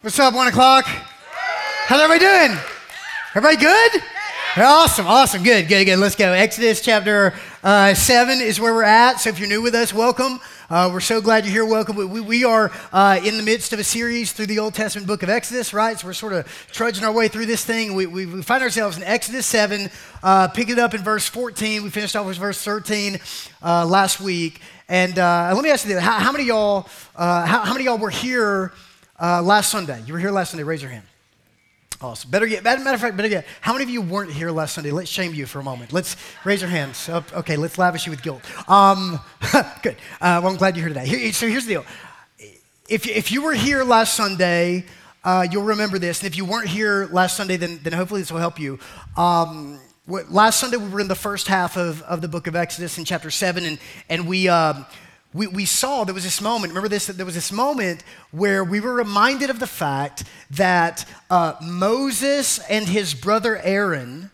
What's up, one o'clock? How's everybody doing? Everybody good? Awesome, awesome, good, good, good. Let's go. Exodus chapter uh, 7 is where we're at. So if you're new with us, welcome. Uh, we're so glad you're here. Welcome. We, we are uh, in the midst of a series through the Old Testament book of Exodus, right? So we're sort of trudging our way through this thing. We, we, we find ourselves in Exodus 7, uh, pick it up in verse 14. We finished off with verse 13 uh, last week. And uh, let me ask you this how, how many y'all, uh, how, how many y'all were here? Uh, last Sunday. You were here last Sunday. Raise your hand. Awesome. Better get, matter of fact, better get. How many of you weren't here last Sunday? Let's shame you for a moment. Let's raise your hands. okay, let's lavish you with guilt. Um, good. Uh, well, I'm glad you're here today. Here, so here's the deal. If, if you were here last Sunday, uh, you'll remember this. And if you weren't here last Sunday, then, then hopefully this will help you. Um, last Sunday, we were in the first half of, of the book of Exodus in chapter 7, and, and we. Um, we, we saw there was this moment, remember this, there was this moment where we were reminded of the fact that uh, Moses and his brother Aaron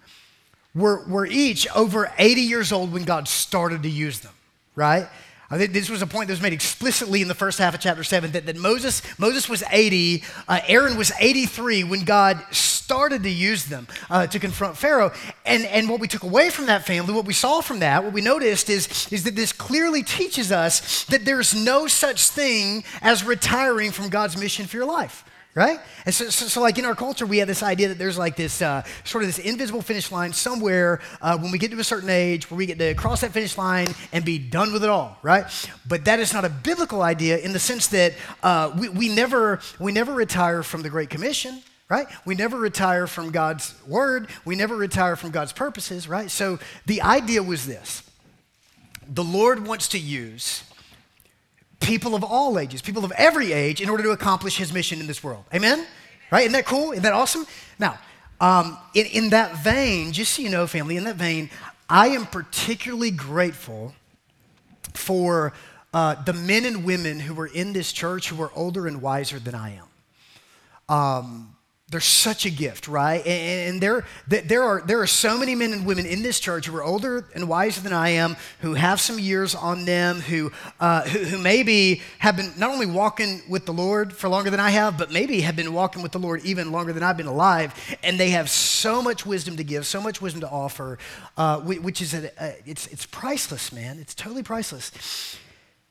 were, were each over 80 years old when God started to use them, right? This was a point that was made explicitly in the first half of chapter 7 that, that Moses, Moses was 80, uh, Aaron was 83 when God started to use them uh, to confront Pharaoh. And, and what we took away from that family, what we saw from that, what we noticed is, is that this clearly teaches us that there's no such thing as retiring from God's mission for your life right? And so, so, so, like in our culture, we have this idea that there's like this uh, sort of this invisible finish line somewhere uh, when we get to a certain age where we get to cross that finish line and be done with it all, right? But that is not a biblical idea in the sense that uh, we, we never we never retire from the Great Commission. Right? We never retire from God's word. We never retire from God's purposes, right? So the idea was this the Lord wants to use people of all ages, people of every age, in order to accomplish his mission in this world. Amen? Right? Isn't that cool? Isn't that awesome? Now, um, in, in that vein, just so you know, family, in that vein, I am particularly grateful for uh, the men and women who are in this church who are older and wiser than I am. Um, they're such a gift, right? And, there, there, are, there are so many men and women in this church who are older and wiser than I am, who have some years on them, who, uh, who, who, maybe have been not only walking with the Lord for longer than I have, but maybe have been walking with the Lord even longer than I've been alive. And they have so much wisdom to give, so much wisdom to offer, uh, which is, a, a, it's, it's priceless, man. It's totally priceless.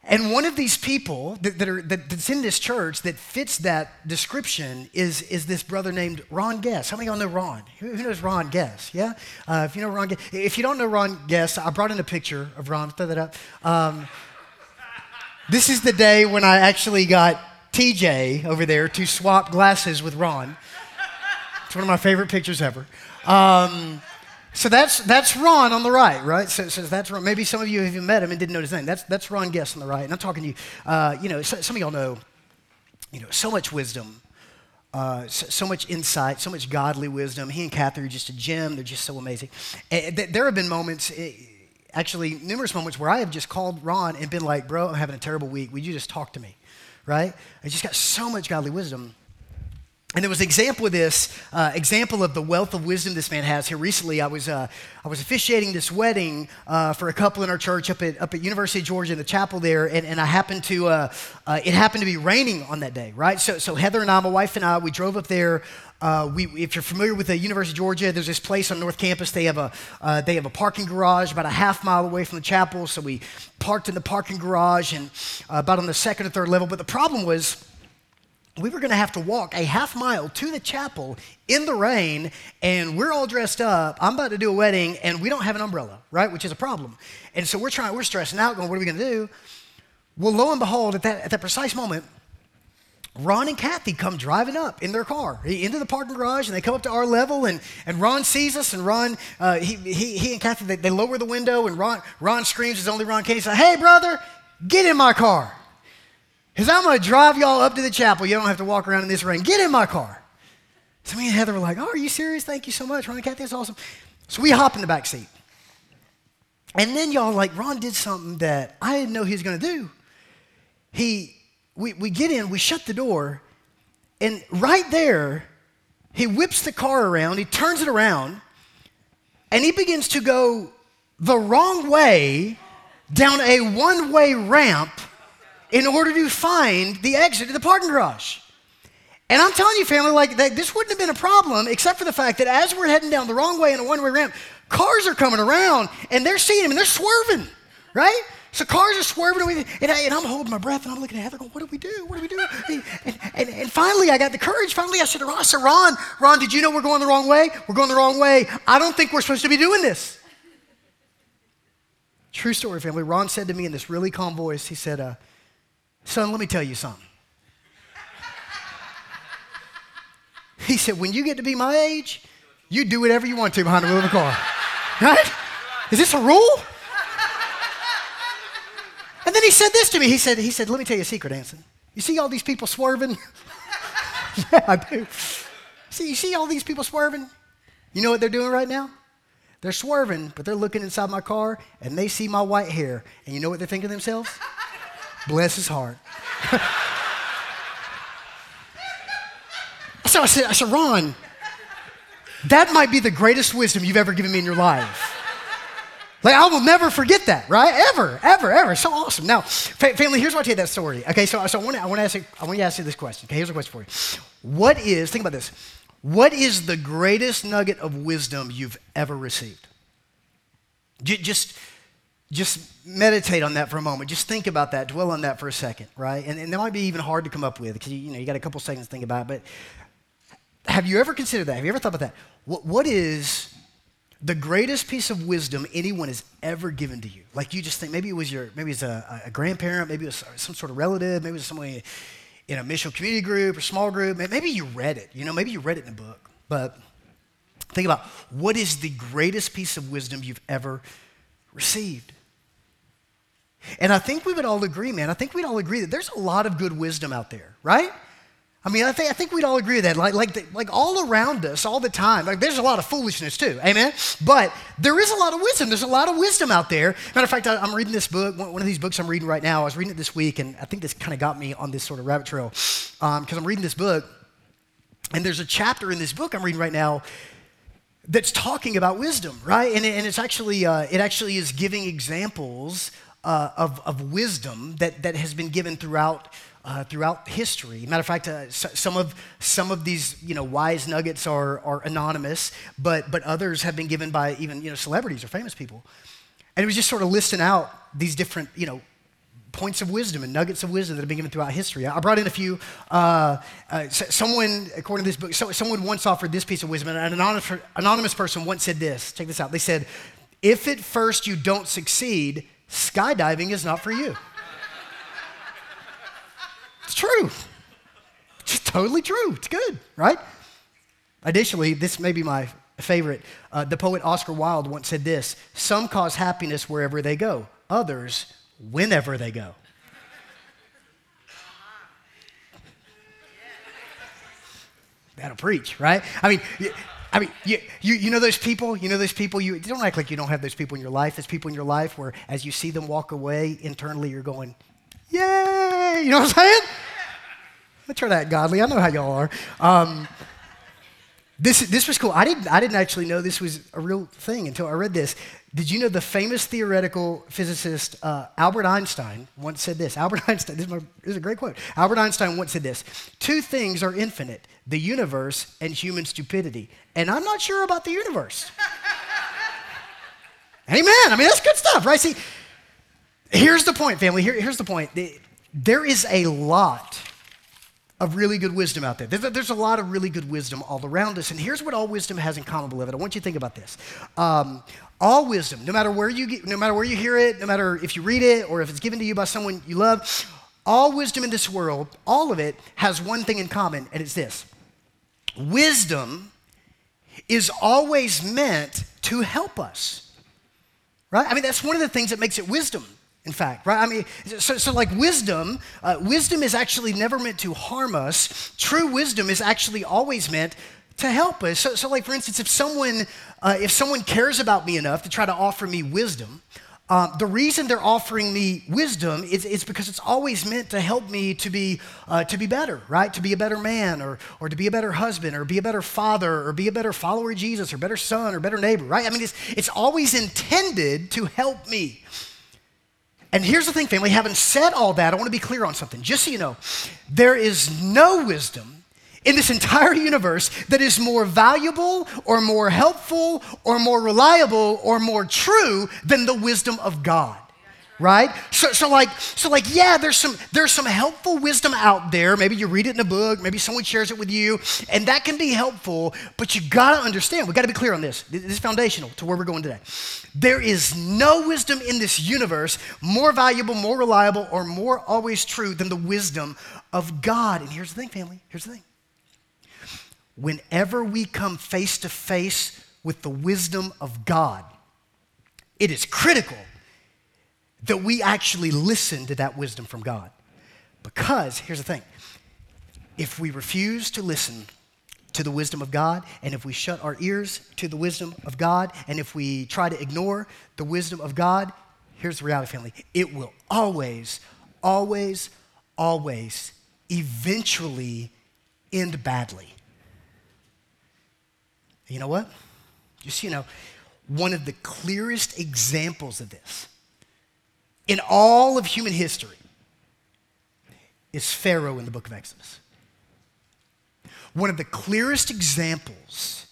And one of these people that, that are, that, that's in this church that fits that description is, is this brother named Ron Guess. How many of y'all know Ron? Who, who knows Ron Guess? Yeah? Uh, if you know Ron Guess, if you don't know Ron Guess, I brought in a picture of Ron. Throw that up. Um, this is the day when I actually got TJ over there to swap glasses with Ron. It's one of my favorite pictures ever. Um, so that's, that's Ron on the right, right? So, so that's Ron. Maybe some of you have even met him and didn't know his name. That's, that's Ron Guess on the right. And I'm talking to you, uh, you know, so, some of y'all know, you know, so much wisdom, uh, so, so, much insight, so much godly wisdom. He and Kathy are just a gem. They're just so amazing. And there have been moments, eh, actually numerous moments where I have just called Ron and been like, bro, I'm having a terrible week. Would you just talk to me? Right? I just got so much godly wisdom. And there was an example of this, uh, example of the wealth of wisdom this man has. Here recently, I was, uh, I was officiating this wedding uh, for a couple in our church up at, up at University of Georgia in the chapel there, and, and I happened to, uh, uh, it happened to be raining on that day, right? So, so Heather and I, my wife and I, we drove up there. Uh, we, if you're familiar with the University of Georgia, there's this place on North Campus. They have a, they have a parking garage about a half mile away from the chapel. So we parked in the parking garage and about on the second or third level. But the problem was, we were going to have to walk a half mile to the chapel in the rain, and we're all dressed up. I'm about to do a wedding, and we don't have an umbrella, right? Which is a problem. And so we're trying, we're stressing out, going, what are we going to do? Well, lo and behold, at that, at that precise moment, Ron and Kathy come driving up in their car into the parking garage, and they come up to our level, and, and Ron sees us, and Ron, uh, he, he, he and Kathy, they, they lower the window, and Ron, Ron screams, as only Ron can. He says, hey, brother, get in my car. Because I'm going to drive y'all up to the chapel. You don't have to walk around in this rain. Get in my car. So me and Heather were like, oh, are you serious? Thank you so much. Ron and Kathy, that's awesome. So we hop in the back seat. And then y'all, like, Ron did something that I didn't know he was going to do. He, we, we get in, we shut the door, and right there, he whips the car around, he turns it around, and he begins to go the wrong way down a one way ramp in order to find the exit to the parking garage. And I'm telling you, family, like that, this wouldn't have been a problem except for the fact that as we're heading down the wrong way in a one-way ramp, cars are coming around and they're seeing him and they're swerving, right? So cars are swerving away, and, I, am holding my breath, and I'm looking at Heather, going, "What do we do? What do we do?" And, and, and, finally, I got the courage. Finally, I said to Ron, said, "Ron, Ron, did you know we're going the wrong way? We're going the wrong way. I don't think we're supposed to be doing this." True story, family. Ron said to me in this really calm voice, he said, uh, "Son, let me tell you something." He said, "When you get to be my age, you do whatever you want to behind the wheel of a car, right? Is this a rule?" And then he said this to me. He said, he said, let me tell you a secret, Anson. You see all these people swerving? yeah, I do. See, you see all these people swerving? You know what they're doing right now? They're swerving, but they're looking inside my car and they see my white hair. And you know what they're thinking themselves? Bless his heart. so I said, I said, Ron, that might be the greatest wisdom you've ever given me in your life. Like, I will never forget that, right? Ever, ever, ever. So awesome. Now, fa- family, here's why I tell you that story. Okay, so, so I want to I wanna ask you, I want to ask you this question. Okay, here's a question for you. What is, think about this, what is the greatest nugget of wisdom you've ever received? J- just, just meditate on that for a moment. Just think about that. Dwell on that for a second, right? And, and that might be even hard to come up with because you, you, know you got a couple seconds to think about it. But have you ever considered that? Have you ever thought about that? What, what is the greatest piece of wisdom anyone has ever given to you. Like you just think maybe it was your maybe it's a, a grandparent, maybe it was some sort of relative, maybe it was someone in a mission community group or small group. Maybe you read it. You know, maybe you read it in a book. But think about what is the greatest piece of wisdom you've ever received. And I think we would all agree, man. I think we'd all agree that there's a lot of good wisdom out there, right? I mean, I think, I think we'd all agree with that. Like, like, the, like all around us, all the time. Like, there's a lot of foolishness too, amen? But there is a lot of wisdom. There's a lot of wisdom out there. Matter of fact, I, am reading this book, one of these books I'm reading right now. I was reading it this week, and I think this kind of got me on this sort of rabbit trail because um, I'm reading this book, and there's a chapter in this book I'm reading right now that's talking about wisdom, right? And, and it's actually, uh, it actually is giving examples uh, of, of wisdom that, that has been given throughout uh, throughout history. Matter of fact, uh, some of some of these you know wise nuggets are are anonymous, but but others have been given by even you know celebrities or famous people. And it was just sort of listing out these different you know points of wisdom and nuggets of wisdom that have been given throughout history. I brought in a few. Uh, uh, someone, according to this book, so, someone once offered this piece of wisdom, and an anonymous, anonymous person once said this. Check this out. They said, "If at first you don't succeed, skydiving is not for you." It's true. It's totally true. It's good, right? Additionally, this may be my favorite. Uh, the poet Oscar Wilde once said this Some cause happiness wherever they go, others, whenever they go. That'll preach, right? I mean, I mean, you, you, you know those people, you know those people, you don't act like you don't have those people in your life. There's people in your life where as you see them walk away, internally you're going, Yay! You know what I'm saying? I try to act godly. I know how y'all are. Um, this, this was cool. I didn't, I didn't actually know this was a real thing until I read this. Did you know the famous theoretical physicist uh, Albert Einstein once said this? Albert Einstein, this is, my, this is a great quote. Albert Einstein once said this Two things are infinite the universe and human stupidity. And I'm not sure about the universe. Amen. I mean, that's good stuff, right? See, Here's the point, family. Here, here's the point. There is a lot of really good wisdom out there. There's, a lot of really good wisdom all around us. And here's what all wisdom has in common, beloved. I want you to think about this. Um, all wisdom, no matter where you get, no matter where you hear it, no matter if you read it or if it's given to you by someone you love, all wisdom in this world, all of it has one thing in common, and it's this. Wisdom is always meant to help us. Right? I mean, that's one of the things that makes it wisdom in fact, right? I mean, so, so like wisdom, uh, wisdom is actually never meant to harm us. True wisdom is actually always meant to help us. So, so like for instance, if someone, uh, if someone cares about me enough to try to offer me wisdom, uh, the reason they're offering me wisdom is, is because it's always meant to help me to be, uh, to be better, right? To be a better man or, or to be a better husband or be a better father or be a better follower of Jesus or better son or better neighbor, right? I mean, it's, it's always intended to help me. And here's the thing, family, having said all that, I want to be clear on something. Just so you know, there is no wisdom in this entire universe that is more valuable or more helpful or more reliable or more true than the wisdom of God right? So, so like so like yeah there's some there's some helpful wisdom out there. Maybe you read it in a book. Maybe someone shares it with you. And that can be helpful but you got to understand we got to be clear on this this is foundational to where we're going today. There is no wisdom in this universe more valuable more reliable or more always true than the wisdom of god. And here's the thing family here's the thing. Whenever we come face to face with the wisdom of god it is critical that we actually listen to that wisdom from God. Because here's the thing if we refuse to listen to the wisdom of God, and if we shut our ears to the wisdom of God, and if we try to ignore the wisdom of God, here's the reality, family it will always, always, always eventually end badly. You know what? Just, you know, one of the clearest examples of this in all of human history is Pharaoh in the book of Exodus. One of the clearest examples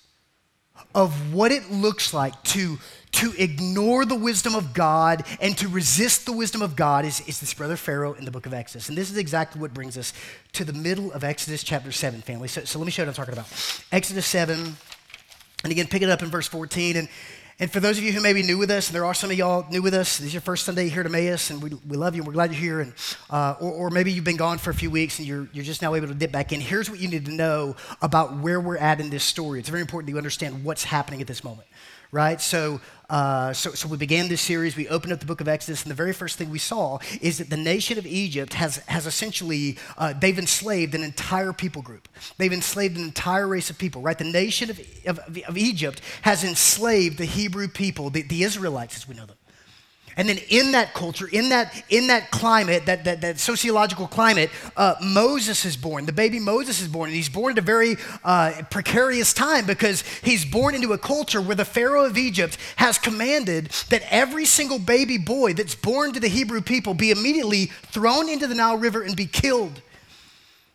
of what it looks like to, to ignore the wisdom of God and to resist the wisdom of God is, is this brother Pharaoh in the book of Exodus. And this is exactly what brings us to the middle of Exodus chapter 7, family. So, so let me show you what I'm talking about. Exodus 7, and again, pick it up in verse 14. And, and for those of you who may be new with us, and there are some of y'all new with us, this is your first Sunday here at Emmaus, and we, we love you and we're glad you're here. And, uh, or, or, maybe you've been gone for a few weeks and you're, you're just now able to dip back in. Here's what you need to know about where we're at in this story. It's very important that you understand what's happening at this moment right? So, uh, so, so we began this series. We opened up the book of Exodus, and the very first thing we saw is that the nation of Egypt has, has essentially, uh, they've enslaved an entire people group. They've enslaved an entire race of people, right? The nation of, of, of Egypt has enslaved the Hebrew people, the, the Israelites as we know them. And then in that culture, in that, in that climate, that, that, that sociological climate, uh, Moses is born. The baby Moses is born. And he's born at a very uh, precarious time because he's born into a culture where the Pharaoh of Egypt has commanded that every single baby boy that's born to the Hebrew people be immediately thrown into the Nile River and be killed.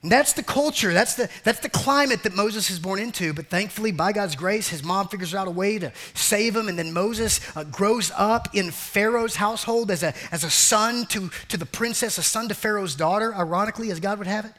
And that's the culture, that's the, that's the climate that Moses is born into. But thankfully, by God's grace, his mom figures out a way to save him. And then Moses uh, grows up in Pharaoh's household as a, as a son to, to the princess, a son to Pharaoh's daughter, ironically, as God would have it.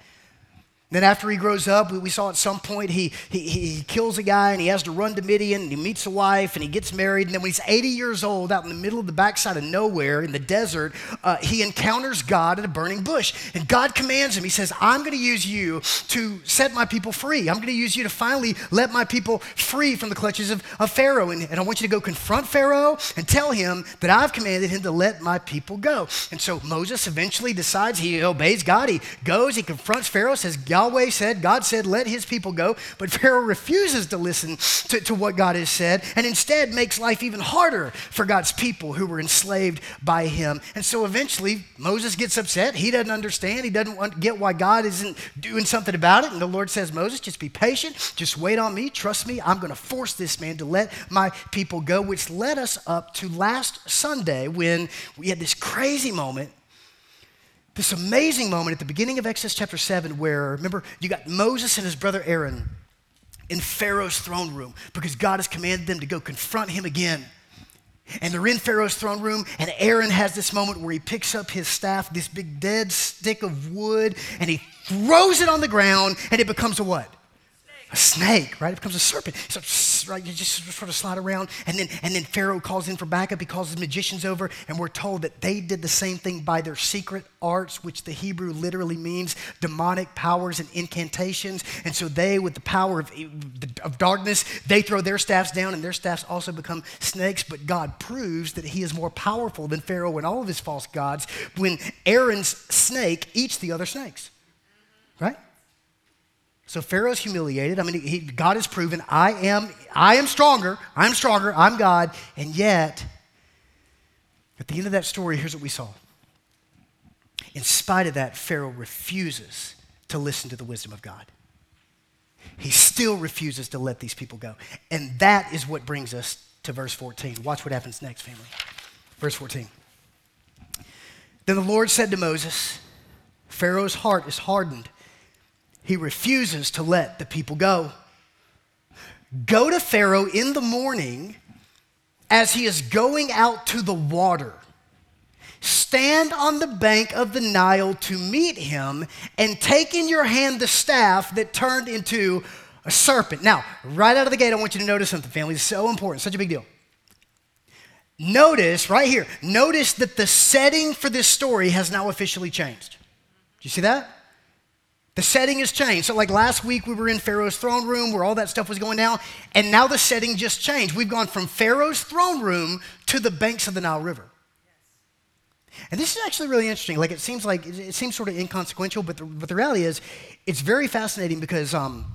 Then, after he grows up, we saw at some point he, he, he kills a guy and he has to run to Midian and he meets a wife and he gets married. And then, when he's 80 years old, out in the middle of the backside of nowhere in the desert, uh, he encounters God at a burning bush. And God commands him, He says, I'm going to use you to set my people free. I'm going to use you to finally let my people free from the clutches of, of Pharaoh. And, and I want you to go confront Pharaoh and tell him that I've commanded him to let my people go. And so Moses eventually decides he obeys God. He goes, he confronts Pharaoh, says, Yahweh said, God said, let his people go. But Pharaoh refuses to listen to, to what God has said and instead makes life even harder for God's people who were enslaved by him. And so eventually Moses gets upset. He doesn't understand. He doesn't get why God isn't doing something about it. And the Lord says, Moses, just be patient. Just wait on me. Trust me. I'm going to force this man to let my people go, which led us up to last Sunday when we had this crazy moment this amazing moment at the beginning of Exodus chapter 7 where, remember, you got Moses and his brother Aaron in Pharaoh's throne room because God has commanded them to go confront him again. And they're in Pharaoh's throne room, and Aaron has this moment where he picks up his staff, this big dead stick of wood, and he throws it on the ground, and it becomes a what? A snake, right? It becomes a serpent. So, right, you just sort of slide around, and then and then Pharaoh calls in for backup. He calls his magicians over, and we're told that they did the same thing by their secret arts, which the Hebrew literally means demonic powers and incantations. And so they, with the power of, of darkness, they throw their staffs down, and their staffs also become snakes. But God proves that He is more powerful than Pharaoh and all of his false gods when Aaron's snake eats the other snakes, right? So Pharaoh's humiliated. I mean, he, God has proven, I am, I am stronger. I'm stronger. I'm God. And yet, at the end of that story, here's what we saw. In spite of that, Pharaoh refuses to listen to the wisdom of God. He still refuses to let these people go. And that is what brings us to verse 14. Watch what happens next, family. Verse 14. Then the Lord said to Moses, Pharaoh's heart is hardened he refuses to let the people go. Go to Pharaoh in the morning as he is going out to the water. Stand on the bank of the Nile to meet him, and take in your hand the staff that turned into a serpent. Now, right out of the gate, I want you to notice something, family. It's so important, such a big deal. Notice right here, notice that the setting for this story has now officially changed. Do you see that? The setting has changed. So, like last week, we were in Pharaoh's throne room where all that stuff was going down, and now the setting just changed. We've gone from Pharaoh's throne room to the banks of the Nile River. And this is actually really interesting. Like, it seems like it seems sort of inconsequential, but the, but the reality is, it's very fascinating because um,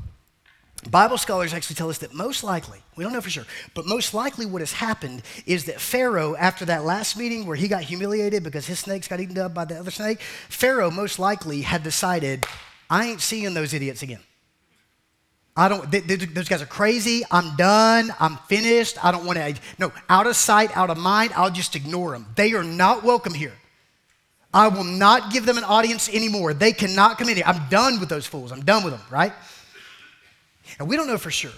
Bible scholars actually tell us that most likely, we don't know for sure, but most likely what has happened is that Pharaoh, after that last meeting where he got humiliated because his snakes got eaten up by the other snake, Pharaoh most likely had decided, I ain't seeing those idiots again. I don't, they, they, those guys are crazy. I'm done. I'm finished. I don't want to, no, out of sight, out of mind. I'll just ignore them. They are not welcome here. I will not give them an audience anymore. They cannot come in here. I'm done with those fools. I'm done with them, right? And we don't know for sure.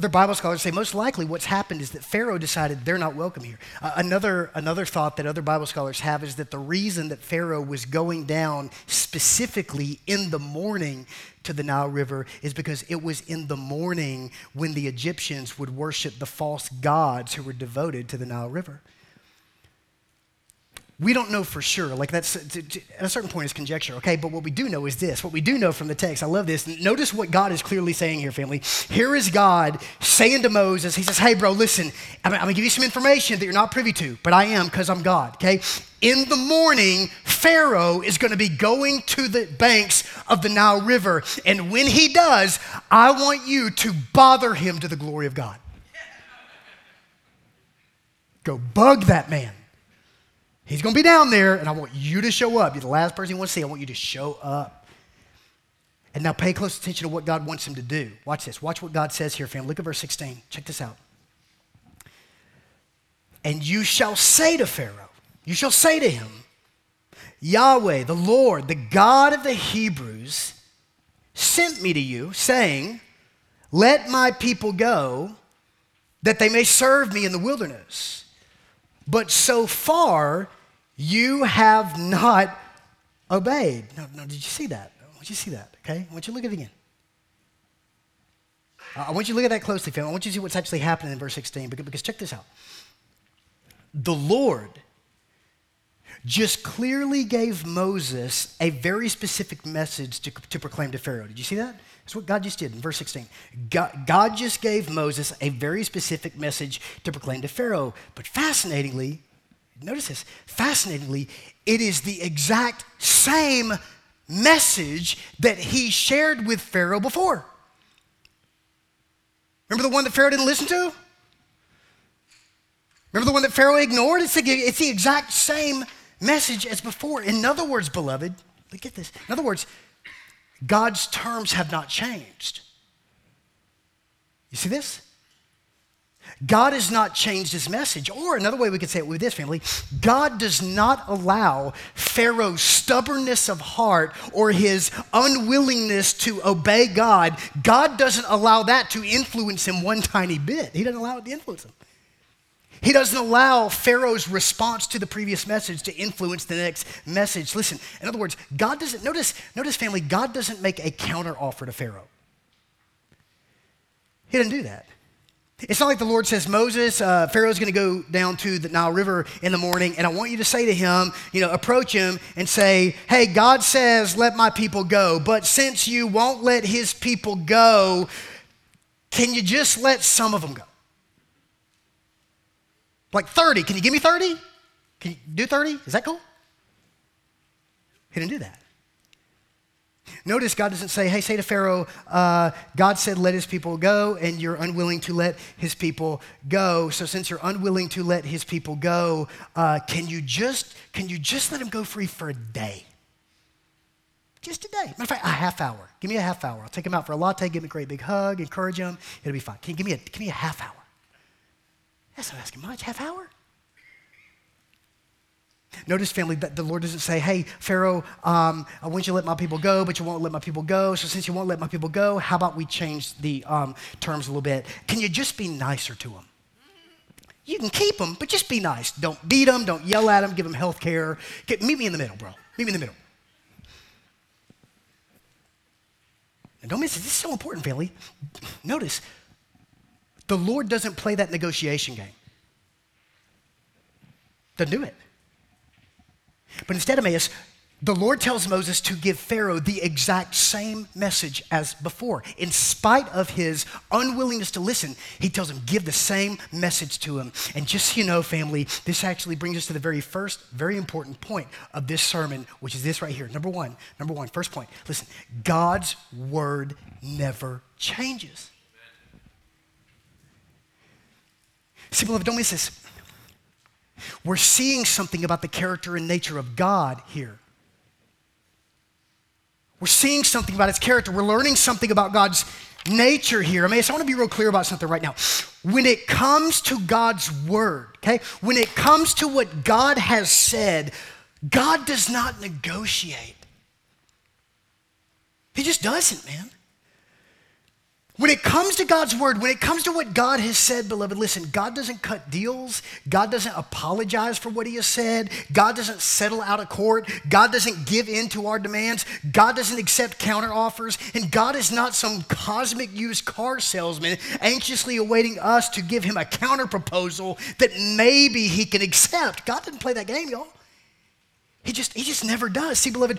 But their Bible scholars say most likely what's happened is that Pharaoh decided they're not welcome here. Uh, another, another thought that other Bible scholars have is that the reason that Pharaoh was going down specifically in the morning to the Nile River is because it was in the morning when the Egyptians would worship the false gods who were devoted to the Nile River we don't know for sure. Like that's at a certain point is conjecture, okay? But what we do know is this. What we do know from the text, I love this. Notice what God is clearly saying here, family. Here is God saying to Moses, He says, Hey, bro, listen, I'm, gonna give you some information that you're not privy to, but I am because I'm God, okay? In the morning, Pharaoh is gonna be going to the banks of the Nile River. And when he does, I want you to bother him to the glory of God. Go bug that man. He's going to be down there, and I want you to show up. You're the last person he wants to see. I want you to show up. And now pay close attention to what God wants him to do. Watch this. Watch what God says here, fam. Look at verse 16. Check this out. And you shall say to Pharaoh, you shall say to him, Yahweh, the Lord, the God of the Hebrews, sent me to you, saying, Let my people go, that they may serve me in the wilderness. But so far, you have not obeyed. No, no, did you see that? I want you to see that, okay? I want you to look at it again. I want you to look at that closely, fam. I want you to see what's actually happening in verse 16 because, because check this out. The Lord just clearly gave Moses a very specific message to, to proclaim to Pharaoh. Did you see that? That's what God just did in verse 16. God, God just gave Moses a very specific message to proclaim to Pharaoh. But fascinatingly, Notice this. Fascinatingly, it is the exact same message that he shared with Pharaoh before. Remember the one that Pharaoh didn't listen to? Remember the one that Pharaoh ignored? It's the, it's the exact same message as before. In other words, beloved, look at this. In other words, God's terms have not changed. You see this? God has not changed his message. Or another way we could say it with this family God does not allow Pharaoh's stubbornness of heart or his unwillingness to obey God, God doesn't allow that to influence him one tiny bit. He doesn't allow it to influence him. He doesn't allow Pharaoh's response to the previous message to influence the next message. Listen, in other words, God doesn't, notice, notice family, God doesn't make a counter offer to Pharaoh. He doesn't do that. It's not like the Lord says, Moses, uh, Pharaoh's going to go down to the Nile River in the morning, and I want you to say to him, you know, approach him and say, Hey, God says, let my people go. But since you won't let his people go, can you just let some of them go? Like 30. Can you give me 30? Can you do 30? Is that cool? He didn't do that. Notice God doesn't say, hey, say to Pharaoh, uh, God said, let his people go, and you're unwilling to let his people go. So since you're unwilling to let his people go, uh, can you just can you just let him go free for a day? Just a day. Matter of fact, a half hour. Give me a half hour. I'll take him out for a latte, give him a great big hug, encourage him. It'll be fine. Can you give me a give me a half hour? That's not asking much. Half hour? Notice, family, that the Lord doesn't say, hey, Pharaoh, um, I want you to let my people go, but you won't let my people go. So since you won't let my people go, how about we change the um, terms a little bit? Can you just be nicer to them? You can keep them, but just be nice. Don't beat them, don't yell at them, give them health care. Meet me in the middle, bro. Meet me in the middle. And don't miss it. This is so important, family. Notice, the Lord doesn't play that negotiation game. Doesn't do it. But instead of Emmaus, the Lord tells Moses to give Pharaoh the exact same message as before. In spite of his unwillingness to listen, he tells him, give the same message to him. And just so you know, family, this actually brings us to the very first, very important point of this sermon, which is this right here. Number one, number one, first point. Listen, God's word never changes. See, beloved, don't miss this. We're seeing something about the character and nature of God here. We're seeing something about his character. We're learning something about God's nature here. I mean, I want to be real clear about something right now. When it comes to God's word, okay, when it comes to what God has said, God does not negotiate. He just doesn't, man. When it comes to God's word, when it comes to what God has said, beloved, listen, God doesn't cut deals. God doesn't apologize for what he has said. God doesn't settle out of court. God doesn't give in to our demands. God doesn't accept counteroffers. And God is not some cosmic used car salesman anxiously awaiting us to give him a counterproposal that maybe he can accept. God didn't play that game, y'all. He just, he just never does. See, beloved,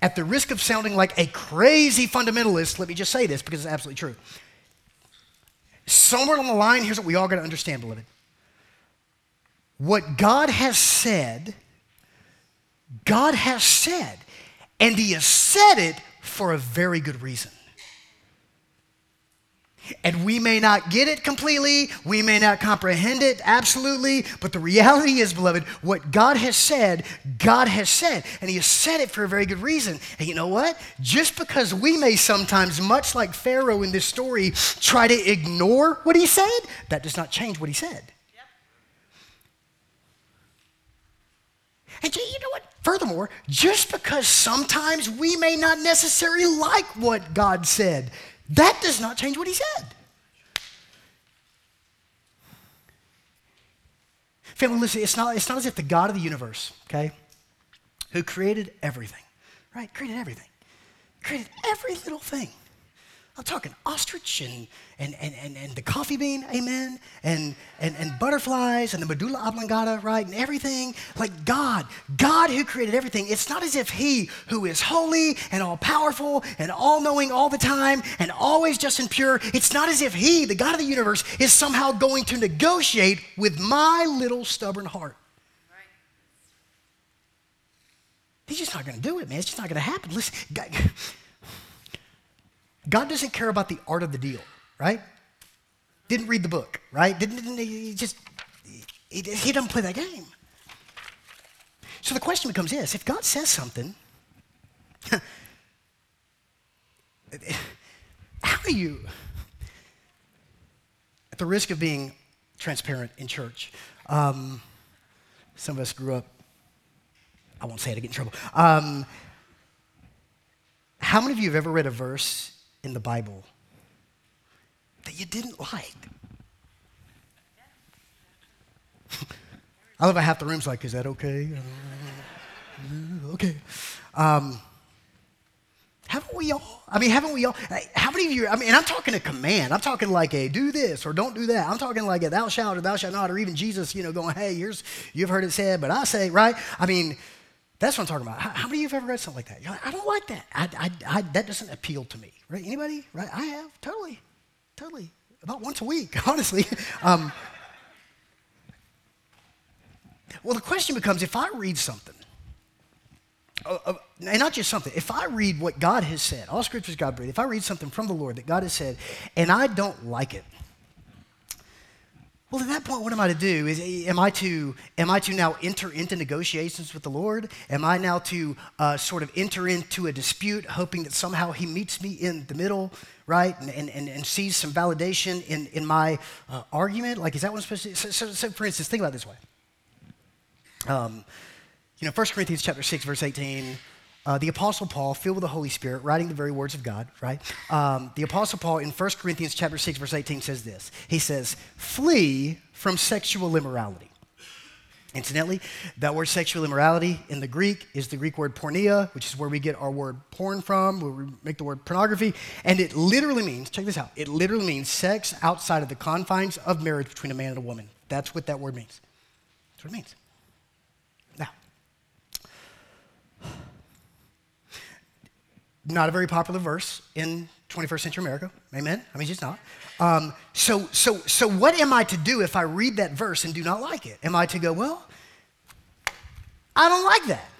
at the risk of sounding like a crazy fundamentalist, let me just say this because it's absolutely true. Somewhere along the line, here's what we all got to understand, beloved. What God has said, God has said, and He has said it for a very good reason. And we may not get it completely, we may not comprehend it absolutely, but the reality is, beloved, what God has said, God has said. And He has said it for a very good reason. And you know what? Just because we may sometimes, much like Pharaoh in this story, try to ignore what He said, that does not change what He said. And you know what? Furthermore, just because sometimes we may not necessarily like what God said, that does not change what he said. Family, listen, it's not, it's not as if the God of the universe, okay, who created everything, right? Created everything, created every little thing I'm talking ostrich and, and, and, and, and the coffee bean, amen, and, and, and butterflies and the medulla oblongata, right, and everything. Like God, God who created everything, it's not as if He who is holy and all powerful and all knowing all the time and always just and pure, it's not as if He, the God of the universe, is somehow going to negotiate with my little stubborn heart. He's just not going to do it, man. It's just not going to happen. Listen, God, God doesn't care about the art of the deal, right? Didn't read the book, right? Didn't, didn't he just, he, he doesn't play that game. So the question becomes this if God says something, how are you, at the risk of being transparent in church, um, some of us grew up, I won't say it, I get in trouble. Um, how many of you have ever read a verse in the Bible that you didn't like? I love how half the room's like, is that okay? okay. Um, haven't we all? I mean, haven't we all? How many of you? I mean, I'm talking a command. I'm talking like a do this or don't do that. I'm talking like a thou shalt or thou shalt not, or even Jesus, you know, going, hey, here's you've heard it said, but I say, right? I mean, that's what I'm talking about. How, how many of you have ever read something like that? Like, I don't like that. I, I, I, that doesn't appeal to me. Right? Anybody? Right? I have. Totally. Totally. About once a week, honestly. Um, well, the question becomes if I read something, uh, uh, and not just something, if I read what God has said, all scriptures God breathed, if I read something from the Lord that God has said, and I don't like it, well, at that point, what am I to do? Is, am, I to, am I to now enter into negotiations with the Lord? Am I now to uh, sort of enter into a dispute, hoping that somehow He meets me in the middle, right? And, and, and sees some validation in, in my uh, argument? Like, is that what I'm supposed to do? So, so, so, for instance, think about this way. Um, you know, 1 Corinthians chapter 6, verse 18, uh, the Apostle Paul, filled with the Holy Spirit, writing the very words of God, right? Um, the Apostle Paul in 1 Corinthians chapter 6, verse 18 says this. He says, flee from sexual immorality. Incidentally, that word sexual immorality in the Greek is the Greek word porneia, which is where we get our word porn from, where we make the word pornography. And it literally means, check this out, it literally means sex outside of the confines of marriage between a man and a woman. That's what that word means. That's what it means. Not a very popular verse in 21st century America. Amen? I mean, it's not. Um, so, so, so, what am I to do if I read that verse and do not like it? Am I to go, well, I don't like that?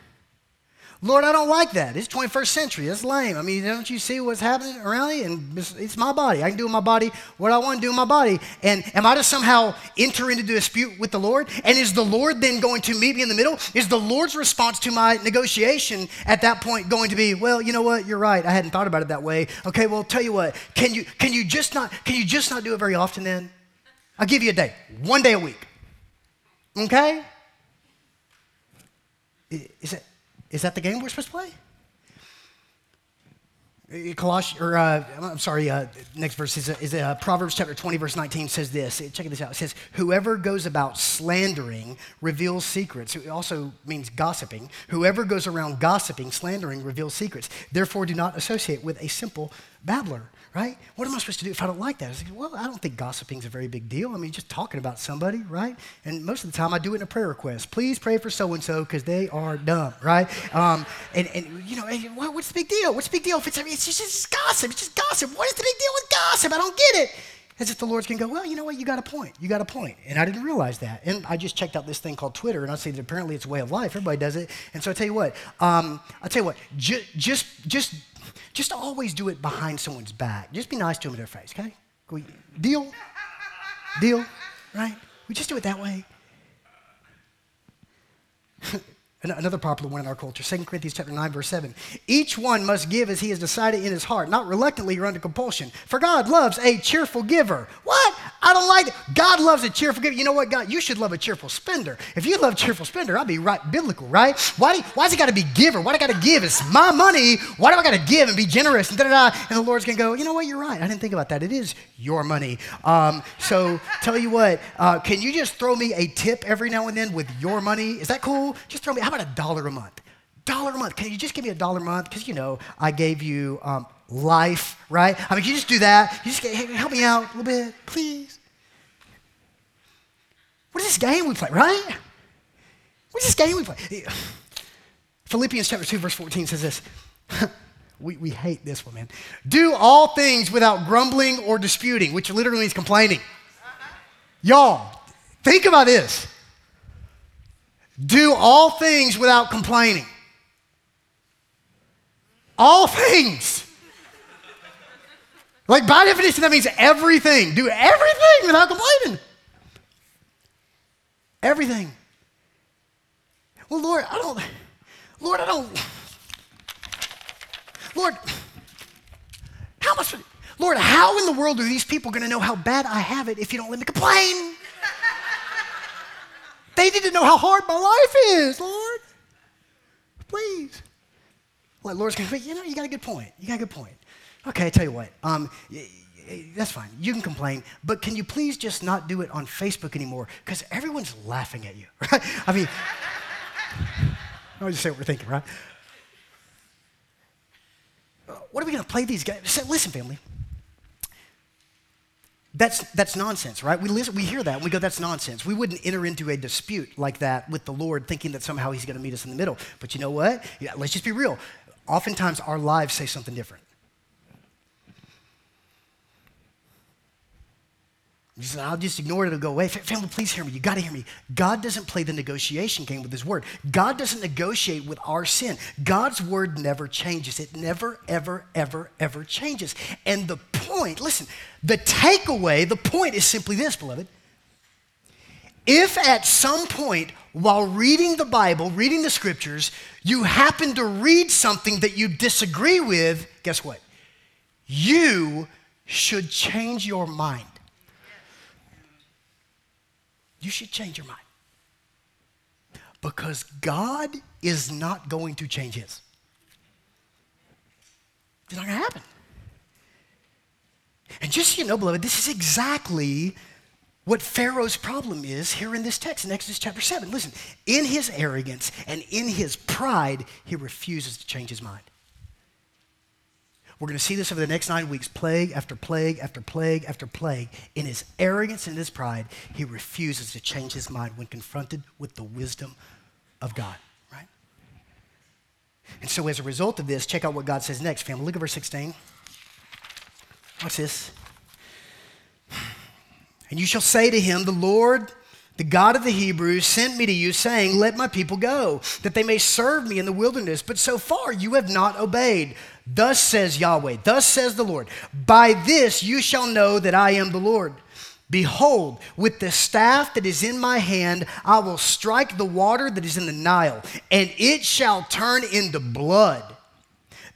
Lord, I don't like that. It's 21st century. That's lame. I mean, don't you see what's happening around me? And it's, it's my body. I can do in my body what I want to do in my body. And am I to somehow enter into dispute with the Lord? And is the Lord then going to meet me in the middle? Is the Lord's response to my negotiation at that point going to be, well, you know what? You're right. I hadn't thought about it that way. Okay, well, tell you what. Can you can you just not can you just not do it very often then? I'll give you a day. One day a week. Okay? Is it is that the game we're supposed to play? Uh, Colossians, or uh, I'm sorry, uh, next verse is, is uh, Proverbs chapter 20, verse 19 says this. Check this out. It says, Whoever goes about slandering reveals secrets. It also means gossiping. Whoever goes around gossiping, slandering, reveals secrets. Therefore, do not associate with a simple babbler right? What am I supposed to do if I don't like that? I like, well, I don't think gossiping is a very big deal. I mean, just talking about somebody, right? And most of the time I do it in a prayer request. Please pray for so and so because they are dumb, right? Um, and, and, you know, what's the big deal? What's the big deal if it's, it's just it's gossip? It's just gossip. What is the big deal with gossip? I don't get it. As if the Lord's going to go, well, you know what? You got a point. You got a point. And I didn't realize that. And I just checked out this thing called Twitter, and I see that apparently it's a way of life. Everybody does it. And so I tell you what, um, I tell you what, ju- just, just just always do it behind someone's back. Just be nice to them in their face, okay? We, deal? Deal? Right? We just do it that way. Another popular one in our culture, 2 Corinthians chapter 9, verse 7. Each one must give as he has decided in his heart, not reluctantly or under compulsion. For God loves a cheerful giver. What? I don't like it. God loves a cheerful giver. You know what, God? You should love a cheerful spender. If you love a cheerful spender, I'll be right biblical, right? Why, do, why's it got to be giver? Why do I got to give? It's my money. Why do I got to give and be generous? And. And the Lord's going to go, you know what? You're right. I didn't think about that. It is your money. Um, so tell you what, uh, can you just throw me a tip every now and then with your money? Is that cool? Just throw me, how about a dollar a month? Dollar a month. Can you just give me a dollar a month? Because, you know, I gave you um, life, right? I mean, can you just do that? You just help me out a little bit, please. What is this game we play, right? What is this game we play? Philippians chapter 2, verse 14 says this. we, we hate this one, man. Do all things without grumbling or disputing, which literally means complaining. Y'all, think about this. Do all things without complaining. All things. Like by definition, that means everything. Do everything without complaining. Everything. Well, Lord, I don't, Lord, I don't, Lord, how much, Lord, how in the world are these people going to know how bad I have it if you don't let me complain? They need to know how hard my life is, Lord. Please. Like, Lord's going to be, you know, you got a good point. You got a good point. Okay, I tell you what. Um, that's fine. You can complain, but can you please just not do it on Facebook anymore? Because everyone's laughing at you, right? I mean, I'll just say what we're thinking, right? What are we going to play these guys? Listen, family. That's, that's nonsense, right? We, listen, we hear that and we go, that's nonsense. We wouldn't enter into a dispute like that with the Lord thinking that somehow He's going to meet us in the middle. But you know what? Yeah, let's just be real. Oftentimes our lives say something different. I'll just ignore it. It'll go away. Family, please hear me. You got to hear me. God doesn't play the negotiation game with His Word. God doesn't negotiate with our sin. God's Word never changes. It never, ever, ever, ever changes. And the point, listen, the takeaway, the point is simply this, beloved. If at some point while reading the Bible, reading the Scriptures, you happen to read something that you disagree with, guess what? You should change your mind you should change your mind. Because God is not going to change his. It's not going to happen. And just so you know, beloved, this is exactly what Pharaoh's problem is here in this text in Exodus chapter 7. Listen, in his arrogance and in his pride, he refuses to change his mind. We're going to see this over the next nine weeks plague after plague after plague after plague. In his arrogance and his pride, he refuses to change his mind when confronted with the wisdom of God, right? And so, as a result of this, check out what God says next, family. Look at verse 16. Watch this. And you shall say to him, The Lord, the God of the Hebrews, sent me to you, saying, Let my people go, that they may serve me in the wilderness. But so far you have not obeyed. Thus says Yahweh, thus says the Lord, By this you shall know that I am the Lord. Behold, with the staff that is in my hand, I will strike the water that is in the Nile, and it shall turn into blood.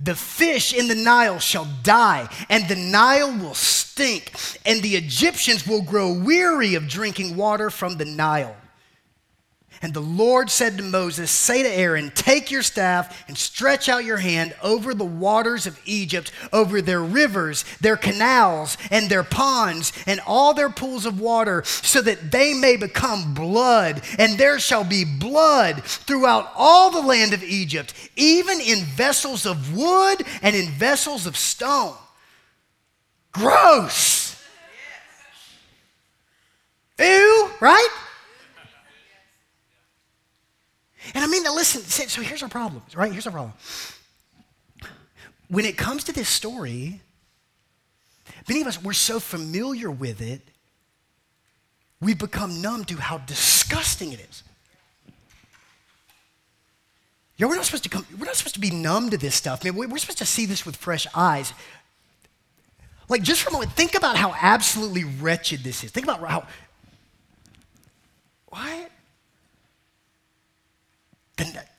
The fish in the Nile shall die, and the Nile will stink, and the Egyptians will grow weary of drinking water from the Nile. And the Lord said to Moses, Say to Aaron, Take your staff and stretch out your hand over the waters of Egypt, over their rivers, their canals, and their ponds, and all their pools of water, so that they may become blood. And there shall be blood throughout all the land of Egypt, even in vessels of wood and in vessels of stone. Gross. Ew, right? And I mean, that, listen, so here's our problem, right? Here's our problem. When it comes to this story, many of us, we're so familiar with it, we've become numb to how disgusting it is. Yeah, we're not supposed to come, we're not supposed to be numb to this stuff, man. We're supposed to see this with fresh eyes. Like, just for a moment, think about how absolutely wretched this is. Think about how. What?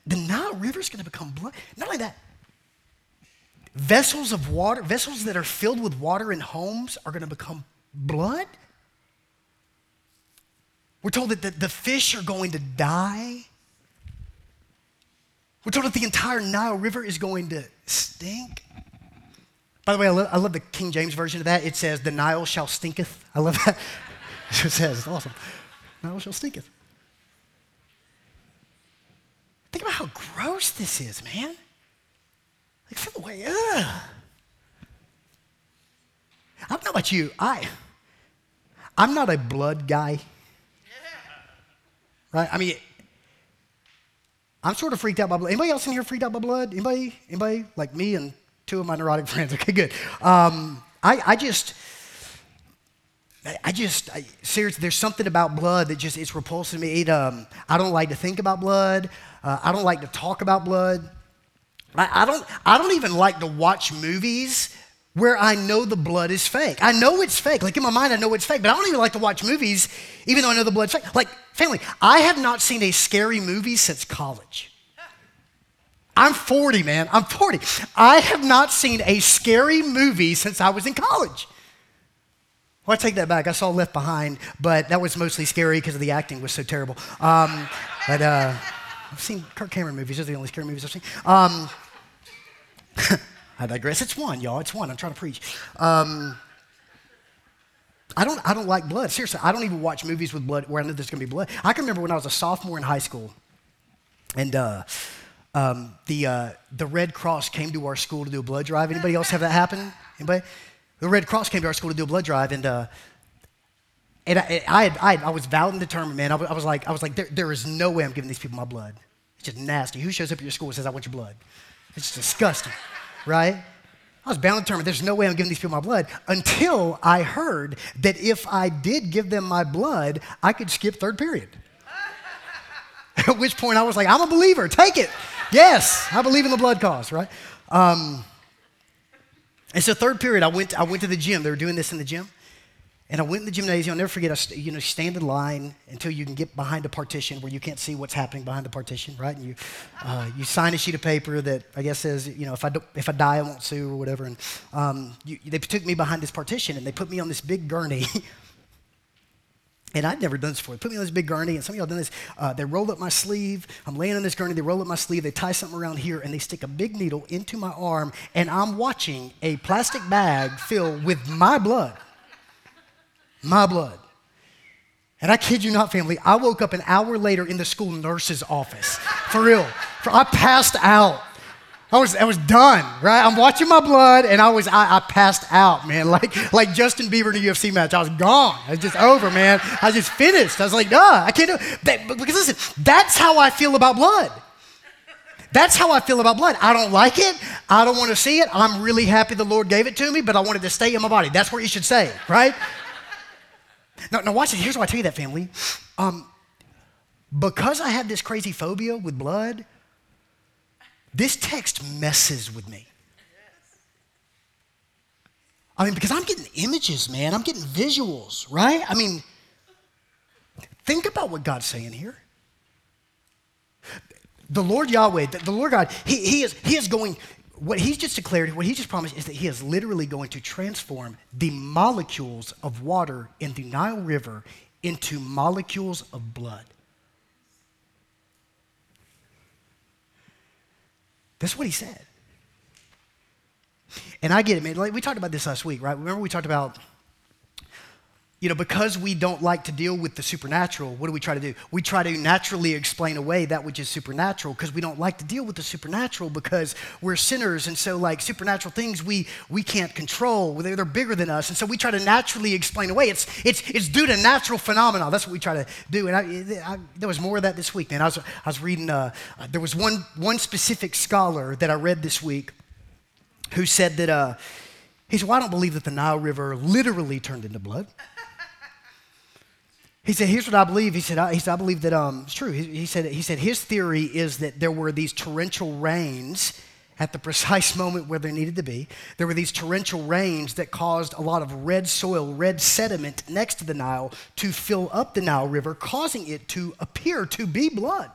The, Nile River is going to become blood. Not only that, vessels of water, vessels that are filled with water in homes are going to become blood. We're told that the, the fish are going to die. We're told that the entire Nile River is going to stink. By the way, I love, I love, the King James version of that. It says, The Nile shall stinketh. I love that. it says, it's awesome. Nile shall stinketh. Think about how gross this is, man. Like, feel the way, ugh. I don't know about you. I, I'm not a blood guy. Right? I mean, I'm sort of freaked out by blood. Anybody else in here freaked out by blood? Anybody? Anybody? Like me and two of my neurotic friends. Okay, good. Um, I, I just, I just, I, seriously, there's something about blood that just, it's repulsive to me. It, um, I don't like to think about blood. Uh, I don't like to talk about blood. I, I, don't, I don't even like to watch movies where I know the blood is fake. I know it's fake. Like in my mind, I know it's fake, but I don't even like to watch movies even though I know the blood's fake. Like, family, I have not seen a scary movie since college. I'm 40, man. I'm 40. I have not seen a scary movie since I was in college. Well, I take that back. I saw Left Behind, but that was mostly scary because the acting was so terrible. Um, but uh, I've seen Kirk Cameron movies. Those are the only scary movies I've seen. Um, I digress. It's one, y'all. It's one. I'm trying to preach. Um, I don't, I don't like blood. Seriously, I don't even watch movies with blood where I know there's going to be blood. I can remember when I was a sophomore in high school, and uh, um, the, uh, the Red Cross came to our school to do a blood drive. Anybody else have that happen? Anybody? The Red Cross came to our school to do a blood drive, and uh, and I, I, had, I, I, was vowed and determined, man. I was, I was like, I was like, there, there is no way I'm giving these people my blood. It's just nasty. Who shows up at your school and says, I want your blood? It's disgusting, right? I was bound and determined, there's no way I'm giving these people my blood until I heard that if I did give them my blood, I could skip third period. At which point I was like, I'm a believer, take it. Yes, I believe in the blood cause, right? Um, and so third period, I went, I went to the gym. They were doing this in the gym. And I went in the gymnasium. I'll never forget, I you know, stand in line until you can get behind a partition where you can't see what's happening behind the partition, right? And you, uh, you sign a sheet of paper that I guess says, you know, if I, do, if I die, I won't sue or whatever. And um, you, they took me behind this partition and they put me on this big gurney. And I'd never done this before. They put me on this big gurney, and some of y'all done this. Uh, they roll up my sleeve. I'm laying on this gurney. They roll up my sleeve. They tie something around here, and they stick a big needle into my arm. And I'm watching a plastic bag filled with my blood. My blood. And I kid you not, family, I woke up an hour later in the school nurse's office. For real. For, I passed out. I was, I was done, right? I'm watching my blood, and I was, I, I, passed out, man. Like, like Justin Bieber in a UFC match. I was gone. I was just over, man. I just finished. I was like, nah, I can't do that. Because listen, that's how I feel about blood. That's how I feel about blood. I don't like it. I don't want to see it. I'm really happy the Lord gave it to me, but I wanted to stay in my body. That's where you should say, right? Now, now watch it. Here's why I tell you that, family. Um, because I have this crazy phobia with blood, this text messes with me. I mean, because I'm getting images, man. I'm getting visuals, right? I mean, think about what God's saying here. The Lord Yahweh, the, Lord God, he, he, is, he is going, what He's just declared, what He just promised is that He is literally going to transform the molecules of water in the Nile River into molecules of blood. That's what he said. And I get it, man. Like we talked about this last week, right? Remember we talked about, you know, because we don't like to deal with the supernatural, what do we try to do? We try to naturally explain away that which is supernatural because we don't like to deal with the supernatural because we're sinners. And so, like, supernatural things we, we can't control, they're, they're bigger than us. And so we try to naturally explain away. It's, it's, it's due to natural phenomena. That's what we try to do. And I, I, there was more of that this week, man. I was, I was reading, uh, uh, there was one, one specific scholar that I read this week who said that, uh, he said, well, I don't believe that the Nile River literally turned into blood. He said, "Here's what I believe." He said, "I, he said, I believe that um, it's true." He, he, said, "He said his theory is that there were these torrential rains at the precise moment where there needed to be. There were these torrential rains that caused a lot of red soil, red sediment next to the Nile to fill up the Nile River, causing it to appear to be blood."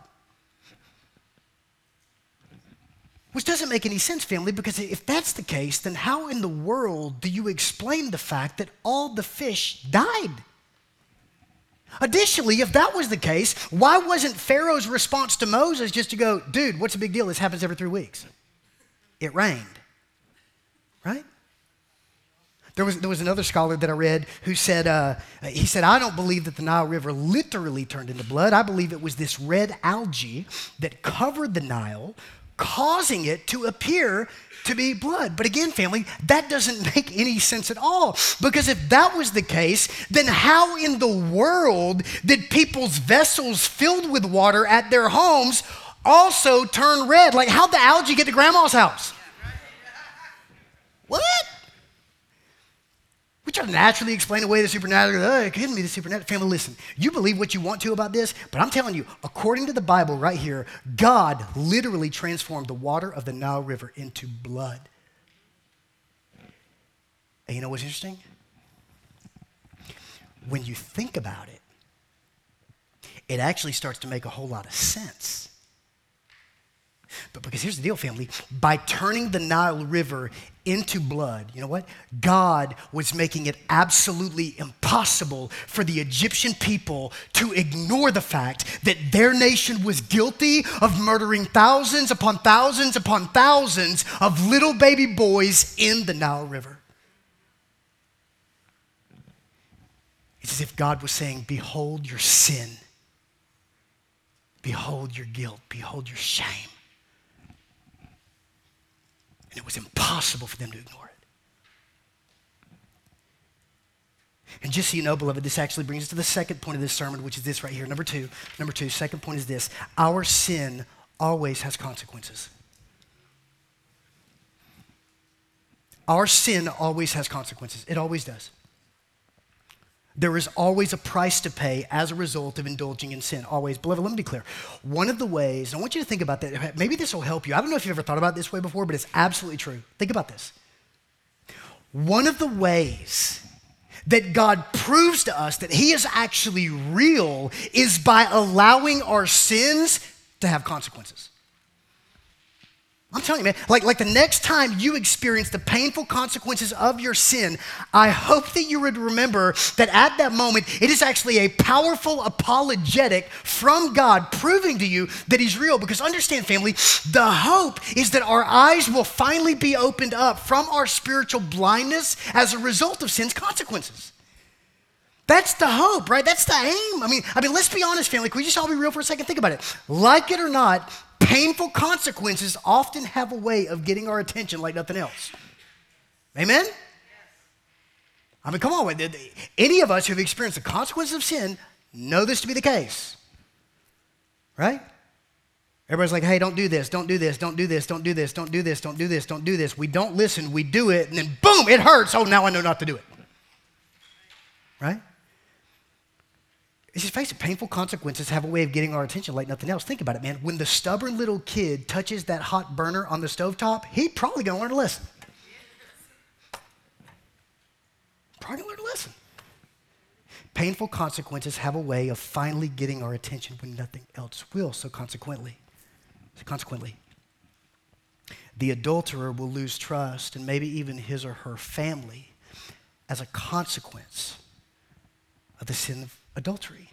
Which doesn't make any sense, family, because if that's the case, then how in the world do you explain the fact that all the fish died? Additionally, if that was the case, why wasn't Pharaoh's response to Moses just to go, dude, what's the big deal? This happens every three weeks. It rained, right? There was, there was another scholar that I read who said, uh, he said, I don't believe that the Nile River literally turned into blood. I believe it was this red algae that covered the Nile, causing it to appear to be blood. But again, family, that doesn't make any sense at all. Because if that was the case, then how in the world did people's vessels filled with water at their homes also turn red? Like, how'd the algae get to grandma's house? What? We try to naturally explain away the supernatural. Oh, it couldn't be the supernatural. Family, listen, you believe what you want to about this, but I'm telling you, according to the Bible right here, God literally transformed the water of the Nile River into blood. And you know what's interesting? When you think about it, it actually starts to make a whole lot of sense. But because here's the deal, family by turning the Nile River into blood, you know what? God was making it absolutely impossible for the Egyptian people to ignore the fact that their nation was guilty of murdering thousands upon thousands upon thousands of little baby boys in the Nile River. It's as if God was saying, Behold your sin. Behold your guilt. Behold your shame. It was impossible for them to ignore it. And just so you know, beloved, this actually brings us to the second point of this sermon, which is this right here. Number two. Number two, second point is this our sin always has consequences. Our sin always has consequences. It always does. There is always a price to pay as a result of indulging in sin. Always. Beloved, let me be clear. One of the ways, and I want you to think about that. Maybe this will help you. I don't know if you've ever thought about this way before, but it's absolutely true. Think about this. One of the ways that God proves to us that He is actually real is by allowing our sins to have consequences. I'm telling you, man, like, like the next time you experience the painful consequences of your sin, I hope that you would remember that at that moment, it is actually a powerful apologetic from God proving to you that He's real. Because understand, family, the hope is that our eyes will finally be opened up from our spiritual blindness as a result of sin's consequences. That's the hope, right? That's the aim. I mean, I mean, let's be honest, family. Can we just all be real for a second? Think about it. Like it or not, painful consequences often have a way of getting our attention like nothing else. Amen? I mean, come on. Any of us who have experienced the consequences of sin know this to be the case. Right? Everybody's like, hey, don't do this, don't do this, don't do this, don't do this, don't do this, don't do this, don't do this. We don't listen, we do it, and then boom, it hurts. Oh, now I know not to do it. Right? Just face it, painful consequences have a way of getting our attention like nothing else. Think about it, man. When the stubborn little kid touches that hot burner on the stovetop, he probably gonna learn a lesson. Probably gonna learn a lesson. Painful consequences have a way of finally getting our attention when nothing else will. So consequently, so consequently, the adulterer will lose trust and maybe even his or her family as a consequence of the sin of adultery.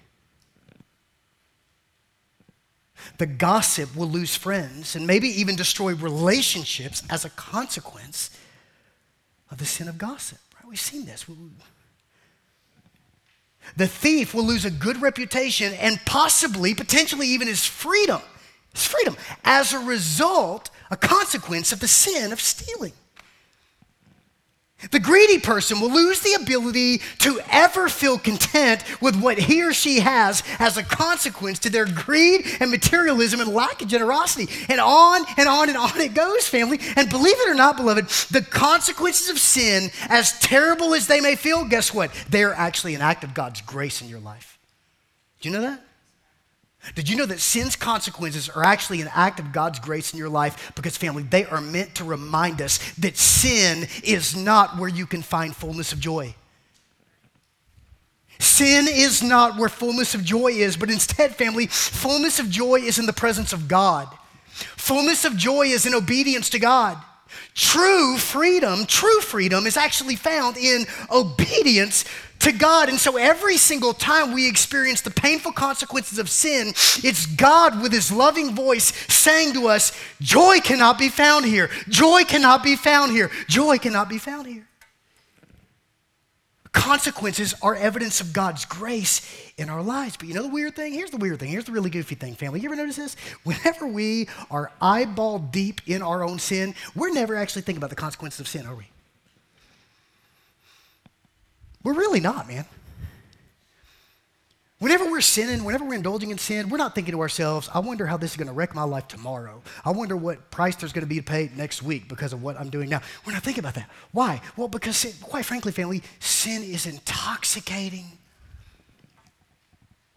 The gossip will lose friends and maybe even destroy relationships as a consequence of the sin of gossip. Right? We've seen this. The thief will lose a good reputation and possibly, potentially, even his freedom. His freedom as a result, a consequence of the sin of stealing. The greedy person will lose the ability to ever feel content with what he or she has as a consequence to their greed and materialism and lack of generosity. And on and on and on it goes, family. And believe it or not, beloved, the consequences of sin, as terrible as they may feel, guess what? They are actually an act of God's grace in your life. Do you know that? Did you know that sin's consequences are actually an act of God's grace in your life? Because, family, they are meant to remind us that sin is not where you can find fullness of joy. Sin is not where fullness of joy is, but instead, family, fullness of joy is in the presence of God. Fullness of joy is in obedience to God. True freedom, true freedom is actually found in obedience to God. And so every single time we experience the painful consequences of sin, it's God with his loving voice saying to us, Joy cannot be found here. Joy cannot be found here. Joy cannot be found here. Consequences are evidence of God's grace in our lives. But you know the weird thing? Here's the weird thing. Here's the really goofy thing, family. You ever notice this? Whenever we are eyeball deep in our own sin, we're never actually thinking about the consequences of sin, are we? We're really not, man. Whenever we're sinning, whenever we're indulging in sin, we're not thinking to ourselves, I wonder how this is going to wreck my life tomorrow. I wonder what price there's going to be to pay next week because of what I'm doing now. We're not thinking about that. Why? Well, because, sin, quite frankly, family, sin is intoxicating.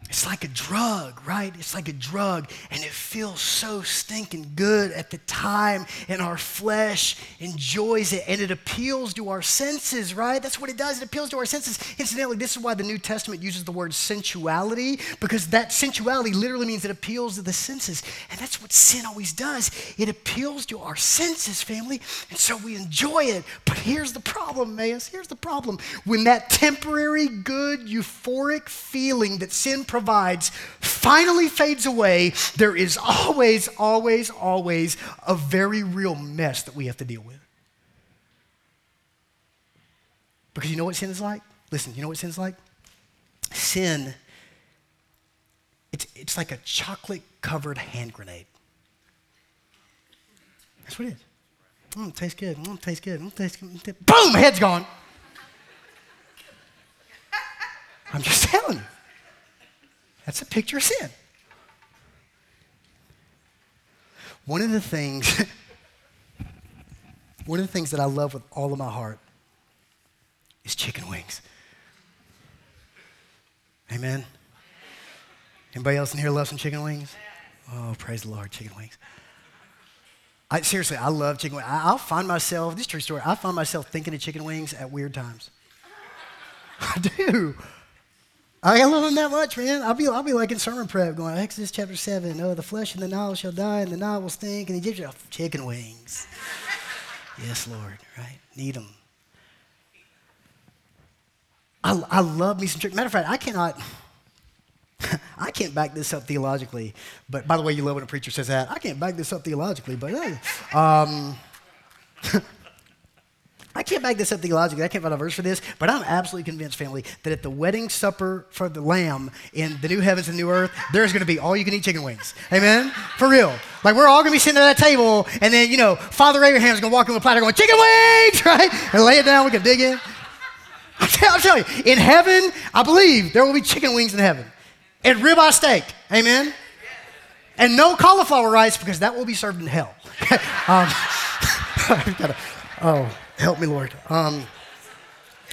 It's like a drug, right? It's like a drug, and it feels so stinking good at the time, and our flesh enjoys it, and it appeals to our senses, right? That's what it does. It appeals to our senses. Incidentally, this is why the New Testament uses the word sensuality, because that sensuality literally means it appeals to the senses. And that's what sin always does it appeals to our senses, family, and so we enjoy it. But here's the problem, Mayas. Here's the problem. When that temporary, good, euphoric feeling that sin provides, finally fades away, there is always, always, always a very real mess that we have to deal with. Because you know what sin is like? Listen, you know what sin's like? Sin, it's, it's like a chocolate covered hand grenade. That's what it is. Mm, tastes good. Mm, tastes good. Mm, tastes good. Boom, head's gone. I'm just telling you. That's a picture of sin. One of the things, one of the things that I love with all of my heart is chicken wings. Amen. Anybody else in here love some chicken wings? Oh, praise the Lord, chicken wings. I, seriously, I love chicken wings. I, will find myself, this true story, I find myself thinking of chicken wings at weird times. I do. I love them that much, man. I'll be, I'll be like in sermon prep going, Exodus chapter 7, oh, the flesh and the Nile shall die, and the Nile will stink, and the Egyptians, oh, chicken wings. yes, Lord, right? Need them. I, I love me some chicken. Matter of fact, I cannot, I can't back this up theologically. But by the way, you love when a preacher says that. I can't back this up theologically, but hey. Um, I can't back this up theologically. I can't find a verse for this, but I'm absolutely convinced, family, that at the wedding supper for the Lamb in the new heavens and new earth, there's going to be all you can eat chicken wings. Amen? For real. Like we're all going to be sitting at that table, and then, you know, Father Abraham's going to walk in with a platter going, chicken wings, right? And lay it down. We can dig in. I'm telling you, in heaven, I believe there will be chicken wings in heaven and ribeye steak. Amen? And no cauliflower rice because that will be served in hell. um, gotta, oh. Help me, Lord. Um,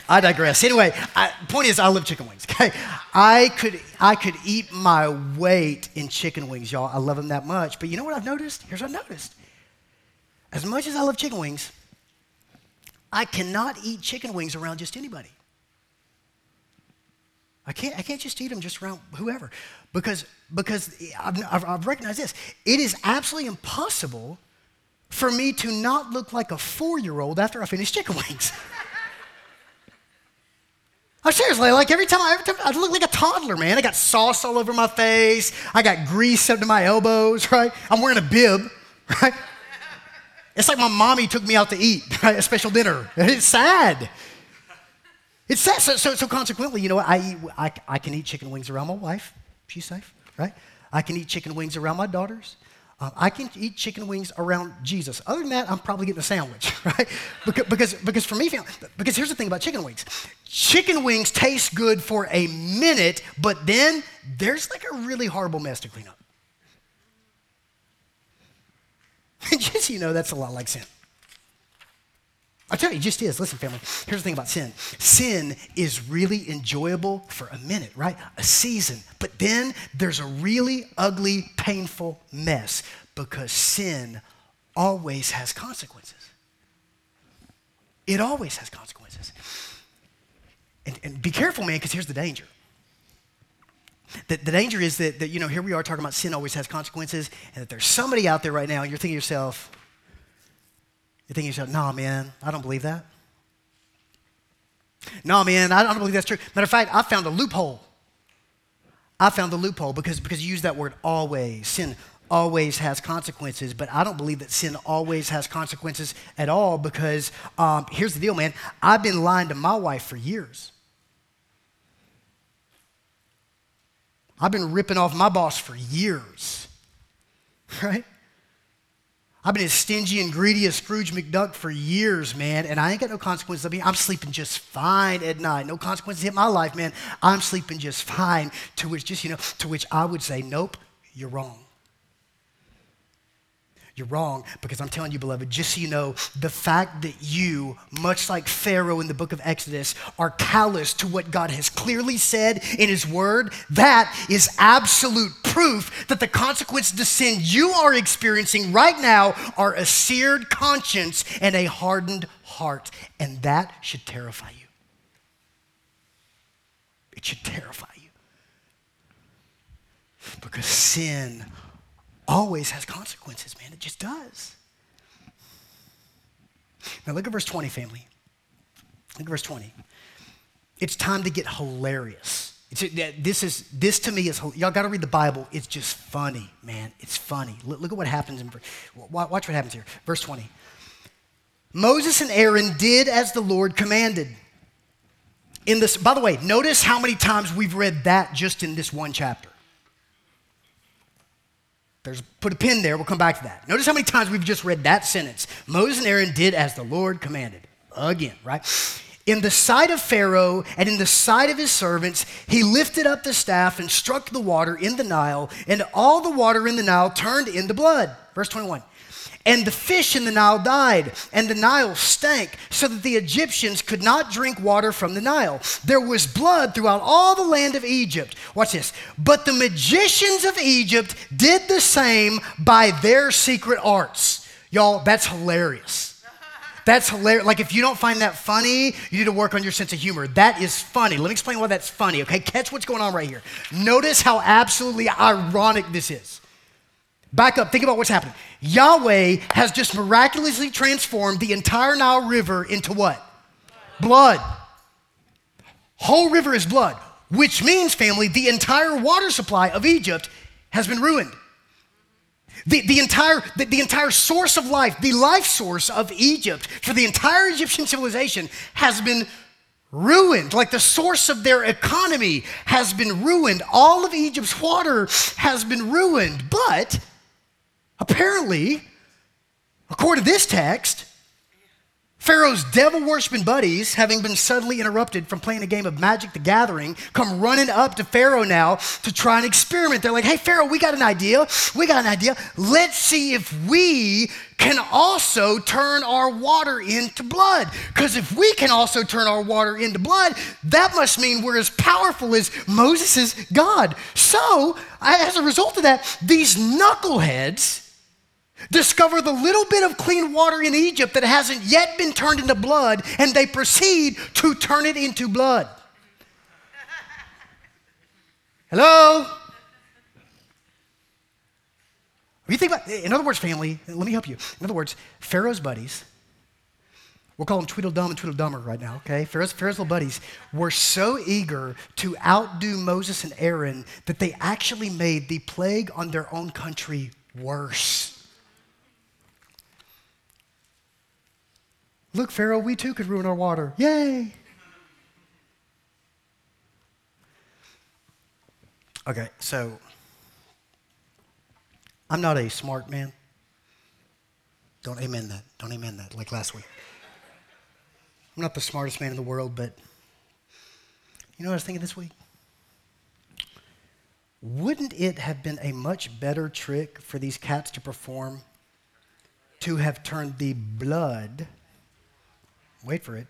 I digress. Anyway, I, point is, I love chicken wings. Okay, I could I could eat my weight in chicken wings, y'all. I love them that much. But you know what I've noticed? Here's what I've noticed. As much as I love chicken wings, I cannot eat chicken wings around just anybody. I can't, I can't just eat them just around whoever because, because I've, I've, I've recognized this. It is absolutely impossible for me to not look like a four year old after I finish chicken wings. I'm oh, seriously, like every time, I, every time I look like a toddler, man. I got sauce all over my face. I got grease up to my elbows, right? I'm wearing a bib, right? It's like my mommy took me out to eat, right? A special dinner. It's sad. It's sad. So, so, so consequently, you know what? I, eat, I, I can eat chicken wings around my wife. She's safe, right? I can eat chicken wings around my daughters. Uh, I can eat chicken wings around Jesus. Other than that, I'm probably getting a sandwich, right? Because, because, for me, because here's the thing about chicken wings chicken wings taste good for a minute, but then there's like a really horrible mess to clean up. just you know, that's a lot like sin. I tell you, it just is. Listen, family, here's the thing about sin sin is really enjoyable for a minute, right? A season. But then there's a really ugly, painful mess because sin always has consequences. It always has consequences. And, and be careful, man, because here's the danger. The, the danger is that, that, you know, here we are talking about sin always has consequences, and that there's somebody out there right now, and you're thinking to yourself, you think yourself, nah, man, I don't believe that. No, man, I don't believe that's true. Matter of fact, I found a loophole. I found the loophole because, because you use that word always. Sin always has consequences, but I don't believe that sin always has consequences at all because um, here's the deal, man. I've been lying to my wife for years. I've been ripping off my boss for years, right? I've been as stingy and greedy as Scrooge McDuck for years, man, and I ain't got no consequences. I mean, I'm sleeping just fine at night. No consequences hit my life, man. I'm sleeping just fine. To which, just you know, to which I would say, nope, you're wrong. You're wrong because I'm telling you, beloved, just so you know, the fact that you, much like Pharaoh in the book of Exodus, are callous to what God has clearly said in His Word, that is absolute proof that the consequences to sin you are experiencing right now are a seared conscience and a hardened heart. And that should terrify you. It should terrify you. Because sin always has consequences, man. It just does. Now look at verse 20, family. Look at verse 20. It's time to get hilarious. It's, uh, this is this to me is y'all got to read the Bible. It's just funny, man. It's funny. Look, look at what happens in watch what happens here. Verse 20. Moses and Aaron did as the Lord commanded. In this, by the way, notice how many times we've read that just in this one chapter. There's put a pin there. We'll come back to that. Notice how many times we've just read that sentence. Moses and Aaron did as the Lord commanded. Again, right? In the sight of Pharaoh and in the sight of his servants, he lifted up the staff and struck the water in the Nile, and all the water in the Nile turned into blood. Verse 21. And the fish in the Nile died, and the Nile stank, so that the Egyptians could not drink water from the Nile. There was blood throughout all the land of Egypt. Watch this. But the magicians of Egypt did the same by their secret arts. Y'all, that's hilarious. That's hilarious. Like, if you don't find that funny, you need to work on your sense of humor. That is funny. Let me explain why that's funny, okay? Catch what's going on right here. Notice how absolutely ironic this is. Back up, think about what's happening. Yahweh has just miraculously transformed the entire Nile River into what? Blood. Whole river is blood, which means, family, the entire water supply of Egypt has been ruined. The, the, entire, the, the entire source of life, the life source of Egypt for the entire Egyptian civilization has been ruined. Like the source of their economy has been ruined. All of Egypt's water has been ruined. But apparently, according to this text, Pharaoh's devil worshiping buddies, having been suddenly interrupted from playing a game of Magic the Gathering, come running up to Pharaoh now to try and experiment. They're like, hey, Pharaoh, we got an idea. We got an idea. Let's see if we can also turn our water into blood. Because if we can also turn our water into blood, that must mean we're as powerful as Moses' God. So, as a result of that, these knuckleheads discover the little bit of clean water in Egypt that hasn't yet been turned into blood, and they proceed to turn it into blood. Hello? you think about, in other words, family, let me help you. In other words, Pharaoh's buddies, we'll call them Tweedledum and Tweedledummer right now, okay? Pharaoh's, Pharaoh's little buddies were so eager to outdo Moses and Aaron that they actually made the plague on their own country worse. Look, Pharaoh, we too could ruin our water. Yay! Okay, so I'm not a smart man. Don't amen that. Don't amen that, like last week. I'm not the smartest man in the world, but you know what I was thinking this week? Wouldn't it have been a much better trick for these cats to perform to have turned the blood Wait for it.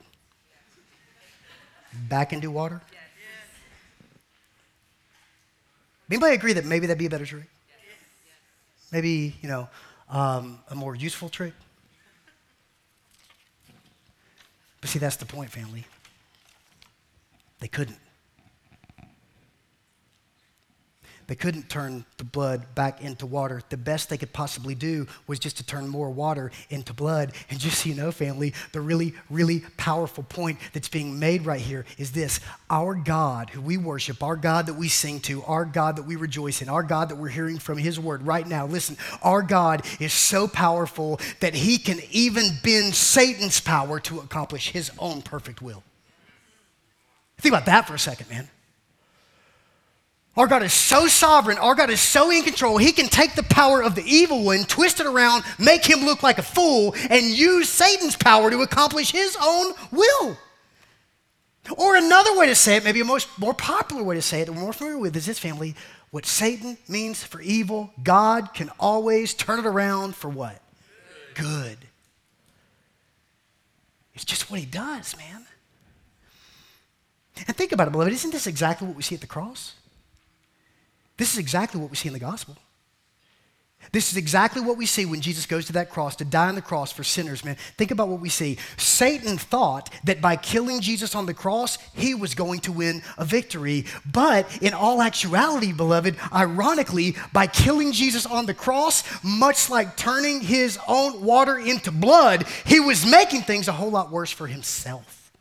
Back into water? Anybody agree that maybe that'd be a better trick? Maybe, you know, um, a more useful trick? But see, that's the point, family. They couldn't. They couldn't turn the blood back into water. The best they could possibly do was just to turn more water into blood. And just so you know, family, the really, really powerful point that's being made right here is this Our God, who we worship, our God that we sing to, our God that we rejoice in, our God that we're hearing from His word right now, listen, our God is so powerful that He can even bend Satan's power to accomplish His own perfect will. Think about that for a second, man. Our God is so sovereign. Our God is so in control. He can take the power of the evil one, twist it around, make him look like a fool, and use Satan's power to accomplish his own will. Or another way to say it, maybe a most, more popular way to say it that we're more familiar with is this family. What Satan means for evil, God can always turn it around for what? Good. Good. It's just what he does, man. And think about it, beloved. Isn't this exactly what we see at the cross? This is exactly what we see in the gospel. This is exactly what we see when Jesus goes to that cross to die on the cross for sinners, man. Think about what we see. Satan thought that by killing Jesus on the cross, he was going to win a victory. But in all actuality, beloved, ironically, by killing Jesus on the cross, much like turning his own water into blood, he was making things a whole lot worse for himself.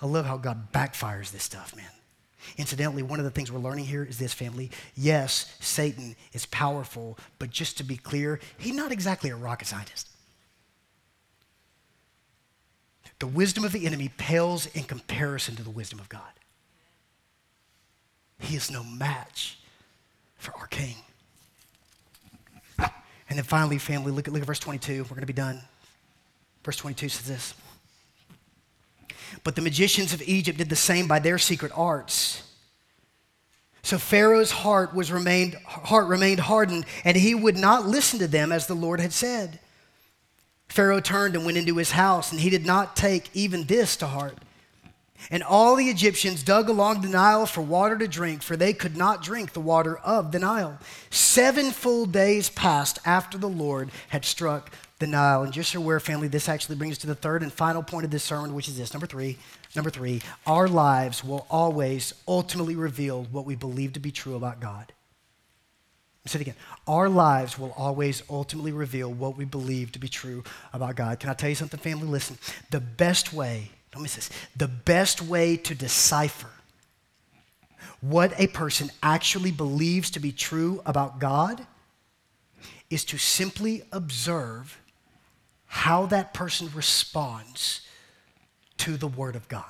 I love how God backfires this stuff, man. Incidentally, one of the things we're learning here is this family. Yes, Satan is powerful, but just to be clear, he's not exactly a rocket scientist. The wisdom of the enemy pales in comparison to the wisdom of God. He is no match for our king. And then finally, family, look at, look at verse 22. We're going to be done. Verse 22 says this but the magicians of Egypt did the same by their secret arts. So Pharaoh's heart was remained heart remained hardened, and he would not listen to them as the Lord had said. Pharaoh turned and went into his house, and he did not take even this to heart. And all the Egyptians dug along the Nile for water to drink, for they could not drink the water of the Nile. Seven full days passed after the Lord had struck the uh, Nile. And just so we're family, this actually brings us to the third and final point of this sermon, which is this number three. Number three, our lives will always ultimately reveal what we believe to be true about God. Say it again. Our lives will always ultimately reveal what we believe to be true about God. Can I tell you something, family? Listen, the best way don't miss this. The best way to decipher what a person actually believes to be true about God is to simply observe how that person responds to the Word of God.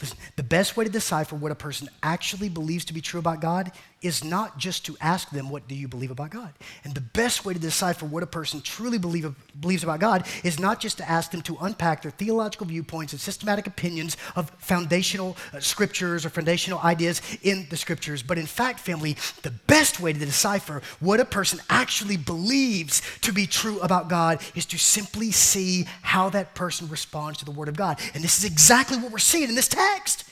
Listen, the best way to decipher what a person actually believes to be true about God is not just to ask them, What do you believe about God? And the best way to decipher what a person truly believe, believes about God is not just to ask them to unpack their theological viewpoints and systematic opinions of foundational uh, scriptures or foundational ideas in the scriptures, but in fact, family, the best way to decipher what a person actually believes to be true about God is to simply see how that person responds to the Word of God. And this is exactly what we're seeing in this text.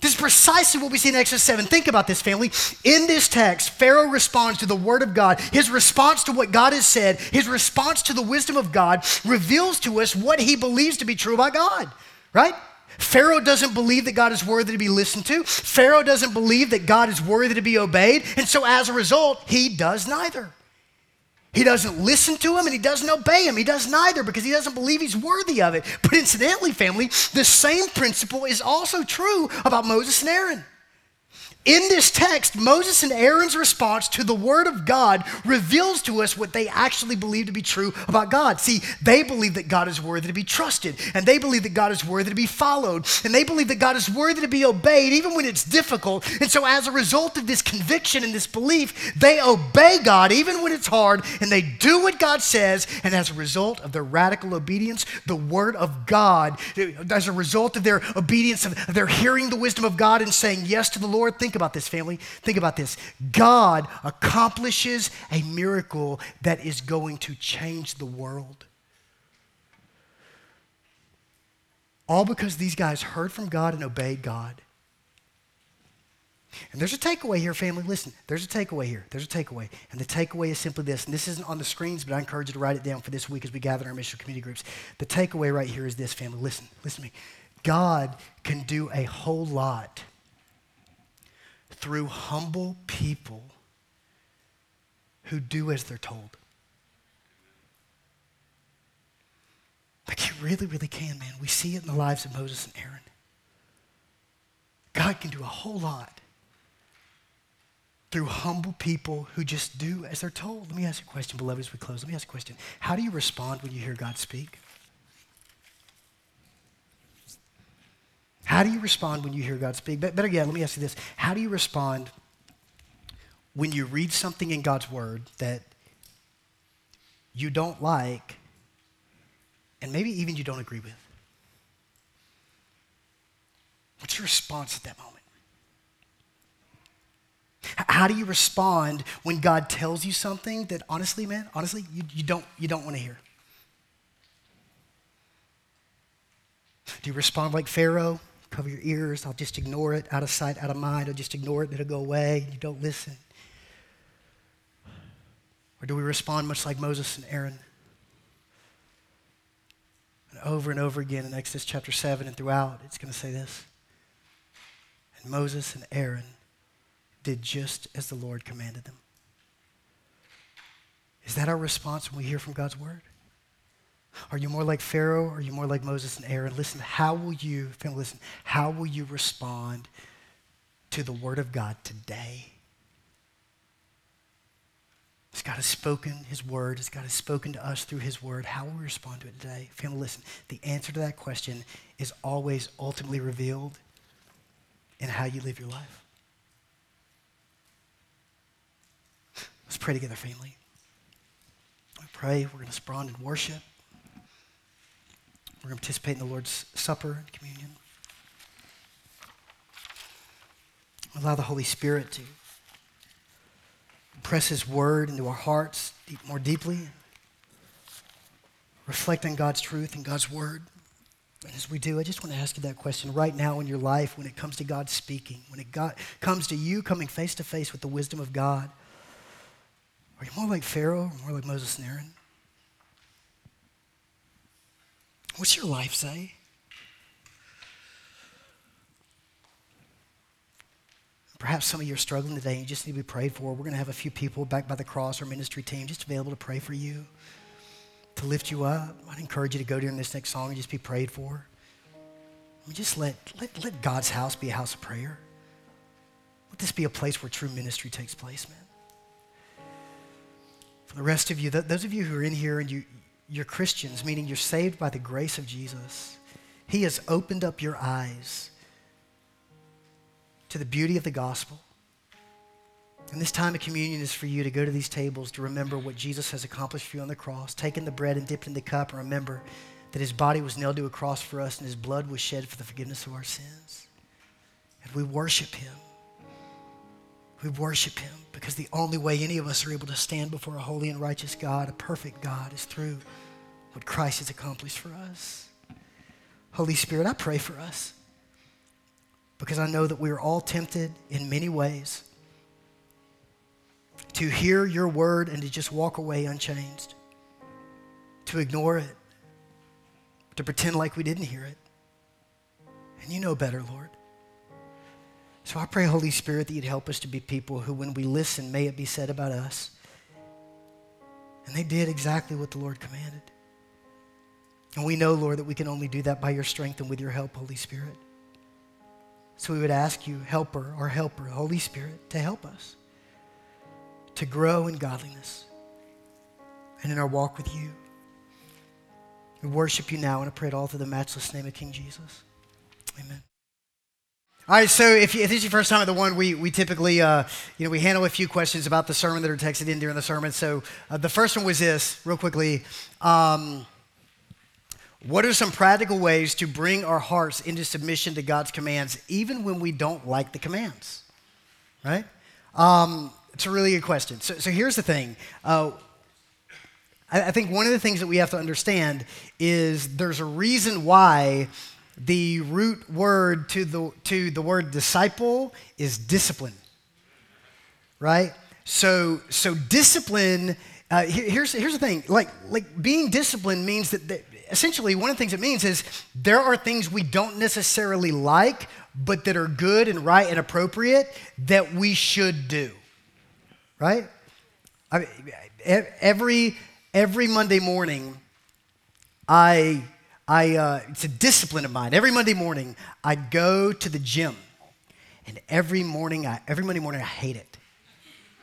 This is precisely what we see in Exodus 7. Think about this, family. In this text, Pharaoh responds to the word of God. His response to what God has said, his response to the wisdom of God, reveals to us what he believes to be true about God, right? Pharaoh doesn't believe that God is worthy to be listened to. Pharaoh doesn't believe that God is worthy to be obeyed. And so as a result, he does neither. He doesn't listen to him and he doesn't obey him. He does neither because he doesn't believe he's worthy of it. But incidentally, family, the same principle is also true about Moses and Aaron. In this text, Moses and Aaron's response to the word of God reveals to us what they actually believe to be true about God. See, they believe that God is worthy to be trusted, and they believe that God is worthy to be followed, and they believe that God is worthy to be obeyed even when it's difficult. And so, as a result of this conviction and this belief, they obey God even when it's hard, and they do what God says. And as a result of their radical obedience, the word of God, as a result of their obedience, of their hearing the wisdom of God and saying yes to the Lord, think about this, family. Think about this. God accomplishes a miracle that is going to change the world. All because these guys heard from God and obeyed God. And there's a takeaway here, family. Listen, there's a takeaway here. There's a takeaway. And the takeaway is simply this. And this isn't on the screens, but I encourage you to write it down for this week as we gather in our mission community groups. The takeaway right here is this, family. Listen, listen to me. God can do a whole lot through humble people who do as they're told. Like you really, really can, man. We see it in the lives of Moses and Aaron. God can do a whole lot through humble people who just do as they're told. Let me ask you a question, beloved, as we close. Let me ask you a question. How do you respond when you hear God speak? How do you respond when you hear God speak? But Better yet, let me ask you this. How do you respond when you read something in God's word that you don't like and maybe even you don't agree with? What's your response at that moment? How do you respond when God tells you something that honestly, man, honestly, you, you don't, you don't want to hear? Do you respond like Pharaoh? Cover your ears. I'll just ignore it, out of sight, out of mind. I'll just ignore it, it'll go away. You don't listen. Or do we respond much like Moses and Aaron? And over and over again in Exodus chapter 7 and throughout, it's going to say this. And Moses and Aaron did just as the Lord commanded them. Is that our response when we hear from God's word? Are you more like Pharaoh or are you more like Moses and Aaron? Listen, how will you, family, listen, how will you respond to the word of God today? As God has spoken his word, as God has spoken to us through his word, how will we respond to it today? Family, listen, the answer to that question is always ultimately revealed in how you live your life. Let's pray together, family. We pray, we're going to respond in worship. We're going to participate in the Lord's Supper and communion. Allow the Holy Spirit to press His word into our hearts deep, more deeply. reflect on God's truth and God's word. And as we do, I just want to ask you that question right now in your life when it comes to God speaking, when it got, comes to you coming face to face with the wisdom of God. Are you more like Pharaoh or more like Moses and Aaron? What's your life say? Perhaps some of you are struggling today and you just need to be prayed for. We're going to have a few people back by the cross, our ministry team, just available to pray for you, to lift you up. I'd encourage you to go during this next song and just be prayed for. Mean, just let, let, let God's house be a house of prayer. Let this be a place where true ministry takes place, man. For the rest of you, those of you who are in here and you, you're Christians, meaning you're saved by the grace of Jesus, He has opened up your eyes to the beauty of the gospel. And this time of communion is for you to go to these tables to remember what Jesus has accomplished for you on the cross, taking the bread and dipping the cup, and remember that his body was nailed to a cross for us and his blood was shed for the forgiveness of our sins. And we worship him. We worship him because the only way any of us are able to stand before a holy and righteous God, a perfect God, is through what Christ has accomplished for us. Holy Spirit, I pray for us because I know that we are all tempted in many ways to hear your word and to just walk away unchanged, to ignore it, to pretend like we didn't hear it. And you know better, Lord. So I pray, Holy Spirit, that you'd help us to be people who, when we listen, may it be said about us. And they did exactly what the Lord commanded. And we know, Lord, that we can only do that by your strength and with your help, Holy Spirit. So we would ask you, helper, our helper, Holy Spirit, to help us to grow in godliness and in our walk with you. We worship you now, and I pray it all through the matchless name of King Jesus. Amen. All right, so if, you, if this is your first time at the one, we, we typically, uh, you know, we handle a few questions about the sermon that are texted in during the sermon. So uh, the first one was this, real quickly. Um, what are some practical ways to bring our hearts into submission to God's commands, even when we don't like the commands? Right? Um, it's a really good question. So, so here's the thing. Uh, I, I think one of the things that we have to understand is there's a reason why the root word to the, to the word disciple is discipline. Right? So, so discipline, uh, here's, here's the thing like, like being disciplined means that, essentially, one of the things it means is there are things we don't necessarily like, but that are good and right and appropriate that we should do. Right? I, every, every Monday morning, I, I, uh, it's a discipline of mine. Every Monday morning, I go to the gym. And every morning, I, every Monday morning, I hate it.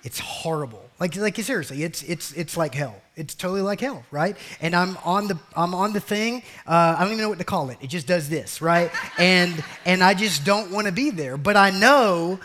It's horrible. Like, like seriously, it's, it's, it's like hell. It's totally like hell, right? And I'm on the, I'm on the thing. Uh, I don't even know what to call it. It just does this, right? and, and I just don't want to be there. But I know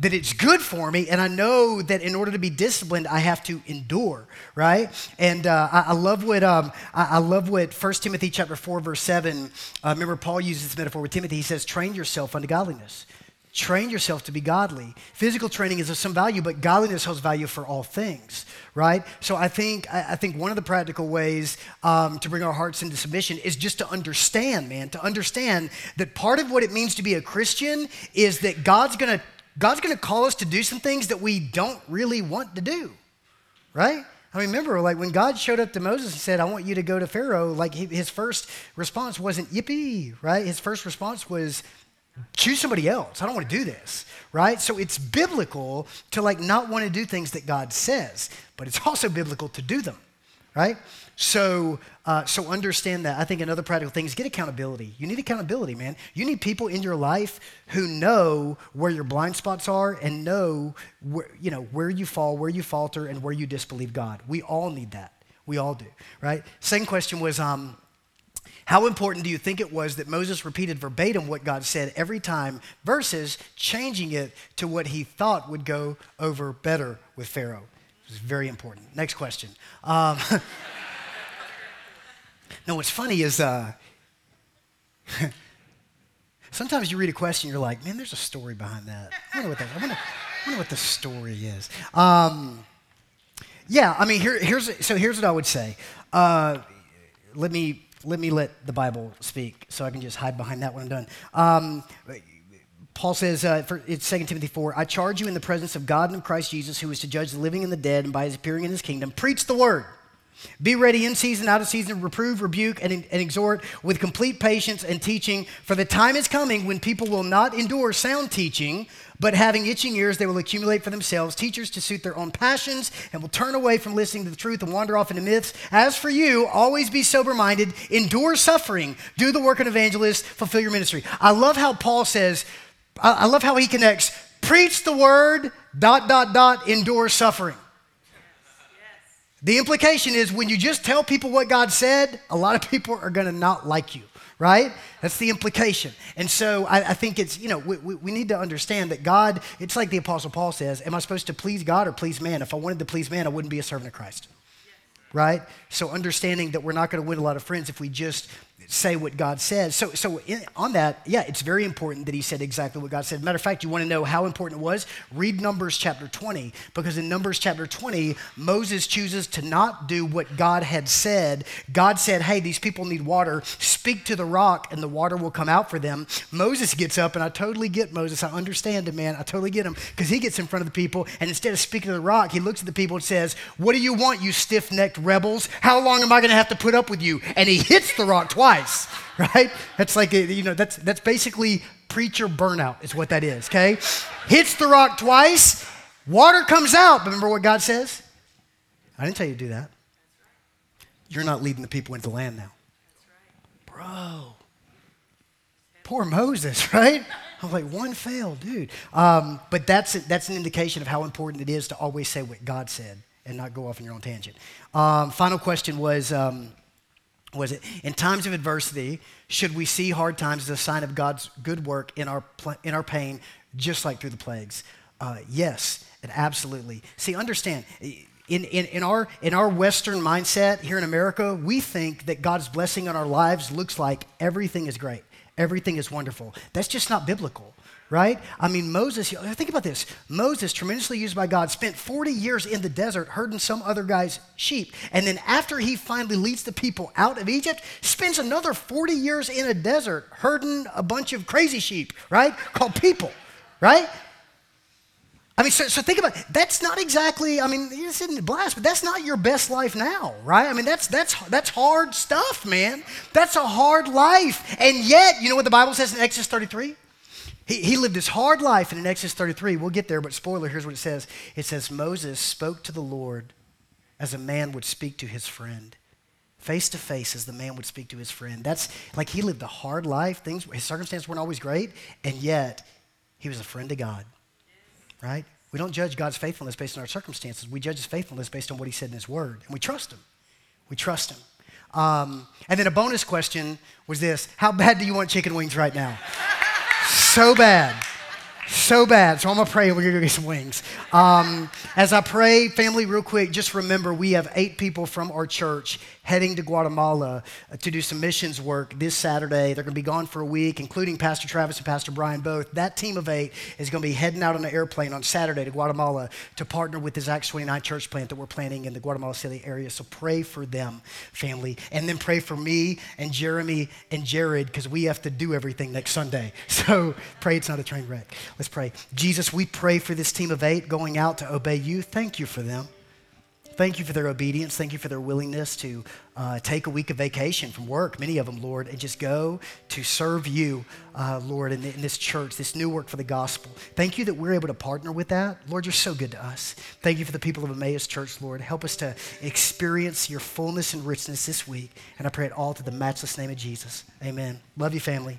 that it's good for me, and I know that in order to be disciplined, I have to endure, right? And uh, I, I, love what um, I, I, love what 1 Timothy chapter four verse seven. Uh, remember, Paul uses this metaphor with Timothy. He says, "Train yourself unto godliness." Train yourself to be godly. Physical training is of some value, but godliness holds value for all things, right? So I think I think one of the practical ways um, to bring our hearts into submission is just to understand, man, to understand that part of what it means to be a Christian is that God's gonna God's gonna call us to do some things that we don't really want to do, right? I remember, like when God showed up to Moses and said, "I want you to go to Pharaoh," like his first response wasn't "Yippee!" Right? His first response was, choose somebody else. I don't want to do this, right? So it's biblical to like not want to do things that God says, but it's also biblical to do them, right? So, uh, so understand that. I think another practical thing is get accountability. You need accountability, man. You need people in your life who know where your blind spots are and know where, you know, where you fall, where you falter, and where you disbelieve God. We all need that. We all do, right? Second question was, um, how important do you think it was that Moses repeated verbatim what God said every time versus changing it to what he thought would go over better with Pharaoh? It was very important. Next question. Um, no, what's funny is uh, sometimes you read a question, you're like, man, there's a story behind that. I wonder what, that, I wonder, I wonder what the story is. Um, yeah, I mean, here, here's so here's what I would say. Uh, let me let me let the Bible speak, so I can just hide behind that when I'm done. Um, Paul says uh, for, it's 2 Timothy 4 I charge you in the presence of God and of Christ Jesus, who is to judge the living and the dead, and by his appearing in his kingdom, preach the word. Be ready in season, out of season, reprove, rebuke, and, and, exhort with complete patience and teaching. For the time is coming when people will not endure sound teaching, but having itching ears, they will accumulate for themselves teachers to suit their own passions and will turn away from listening to the truth and wander off into myths. As for you, always be sober minded, endure suffering, do the work of an evangelist, fulfill your ministry. I love how Paul says, I love how he connects preach the word, dot, dot, dot, endure suffering. The implication is when you just tell people what God said, a lot of people are going to not like you, right? That's the implication. And so I, I think it's, you know, we, we, we, need to understand that God, it's like the Apostle Paul says, Am I supposed to please God or please man? If I wanted to please man, I wouldn't be a servant of Christ, right? So understanding that we're not going to win a lot of friends if we just say what God says. So, so in, on that, yeah, it's very important that he said exactly what God said. Matter of fact, you want to know how important it was? Read Numbers chapter 20, because in Numbers chapter 20, Moses chooses to not do what God had said. God said, hey, these people need water. Speak to the rock, and the water will come out for them. Moses gets up, and I totally get Moses. I understand him, man. I totally get him, because he gets in front of the people, and instead of speaking to the rock, he looks at the people and says, What do you want, you stiff necked rebels? How long am I going to have to put up with you? And he hits the rock twice right? That's like, you know, that's, that's basically preacher burnout, is what that is, okay? Hits the rock twice, water comes out. Remember what God says? I didn't tell you to do that. You're not leading the people into the land now. Bro. Poor Moses, right? I'm like, one fail, dude. Um, but that's, that's an indication of how important it is to always say what God said and not go off on your own tangent. Um, final question was um, was it in times of adversity should we see hard times as a sign of god's good work in our, in our pain just like through the plagues? Uh, yes and absolutely. See understand in, in, in, our, in our Western mindset here in America, we think that God's blessing on our lives looks like everything is great, everything is wonderful. That's just not biblical right? I mean, Moses, think about this. Moses, tremendously used by God, spent 40 years in the desert herding some other guy's sheep. And then after he finally leads the people out of Egypt, spends another 40 years in a desert herding a bunch of crazy sheep, right? Called people, right? I mean, so, so think about it. That's not exactly, I mean, this isn't blast, but that's not your best life now, right? I mean, that's, that's, that's hard stuff, man. That's a hard life. And yet, you know what the Bible says in Exodus 33? He, he lived his hard life, and in Exodus 33, we'll get there, but spoiler, here's what it says. It says, Moses spoke to the Lord as a man would speak to his friend. Face to face as the man would speak to his friend. That's like he lived a hard life. Things, his circumstances weren't always great, and yet he was a friend to God. Right? We don't judge God's faithfulness based on our circumstances. We judge his faithfulness based on what he said in his word. And we trust him. We trust him. Um, and then a bonus question was this How bad do you want chicken wings right now? so bad. So bad. So I'm to pray and we're to go get some wings. Um, as I pray, family, real quick, just remember we have eight people from our church heading to Guatemala uh, to do some missions work this Saturday. They're to be gone for a week, including Pastor Travis and Pastor Brian both. That team of eight is to be heading out on an airplane on Saturday to Guatemala to partner with this Acts 29 church plant that we're planning in the Guatemala City area. So pray for them, family. And then pray for me and Jeremy and Jared because we have to do everything next Sunday. So pray it's not a train wreck. Let's pray. Jesus, we pray for this team of eight going out to obey you. Thank you for them. Thank you for their obedience. Thank you for their willingness to uh, take a week of vacation from work, many of them, Lord, and just go to serve you, uh, Lord, in, in, this church, this new work for the gospel. Thank you that we're able to partner with that. Lord, you're so good to us. Thank you for the people of Emmaus Church, Lord. Help us to experience your fullness and richness this week. And I pray it all to the matchless name of Jesus. Amen. Love you, family.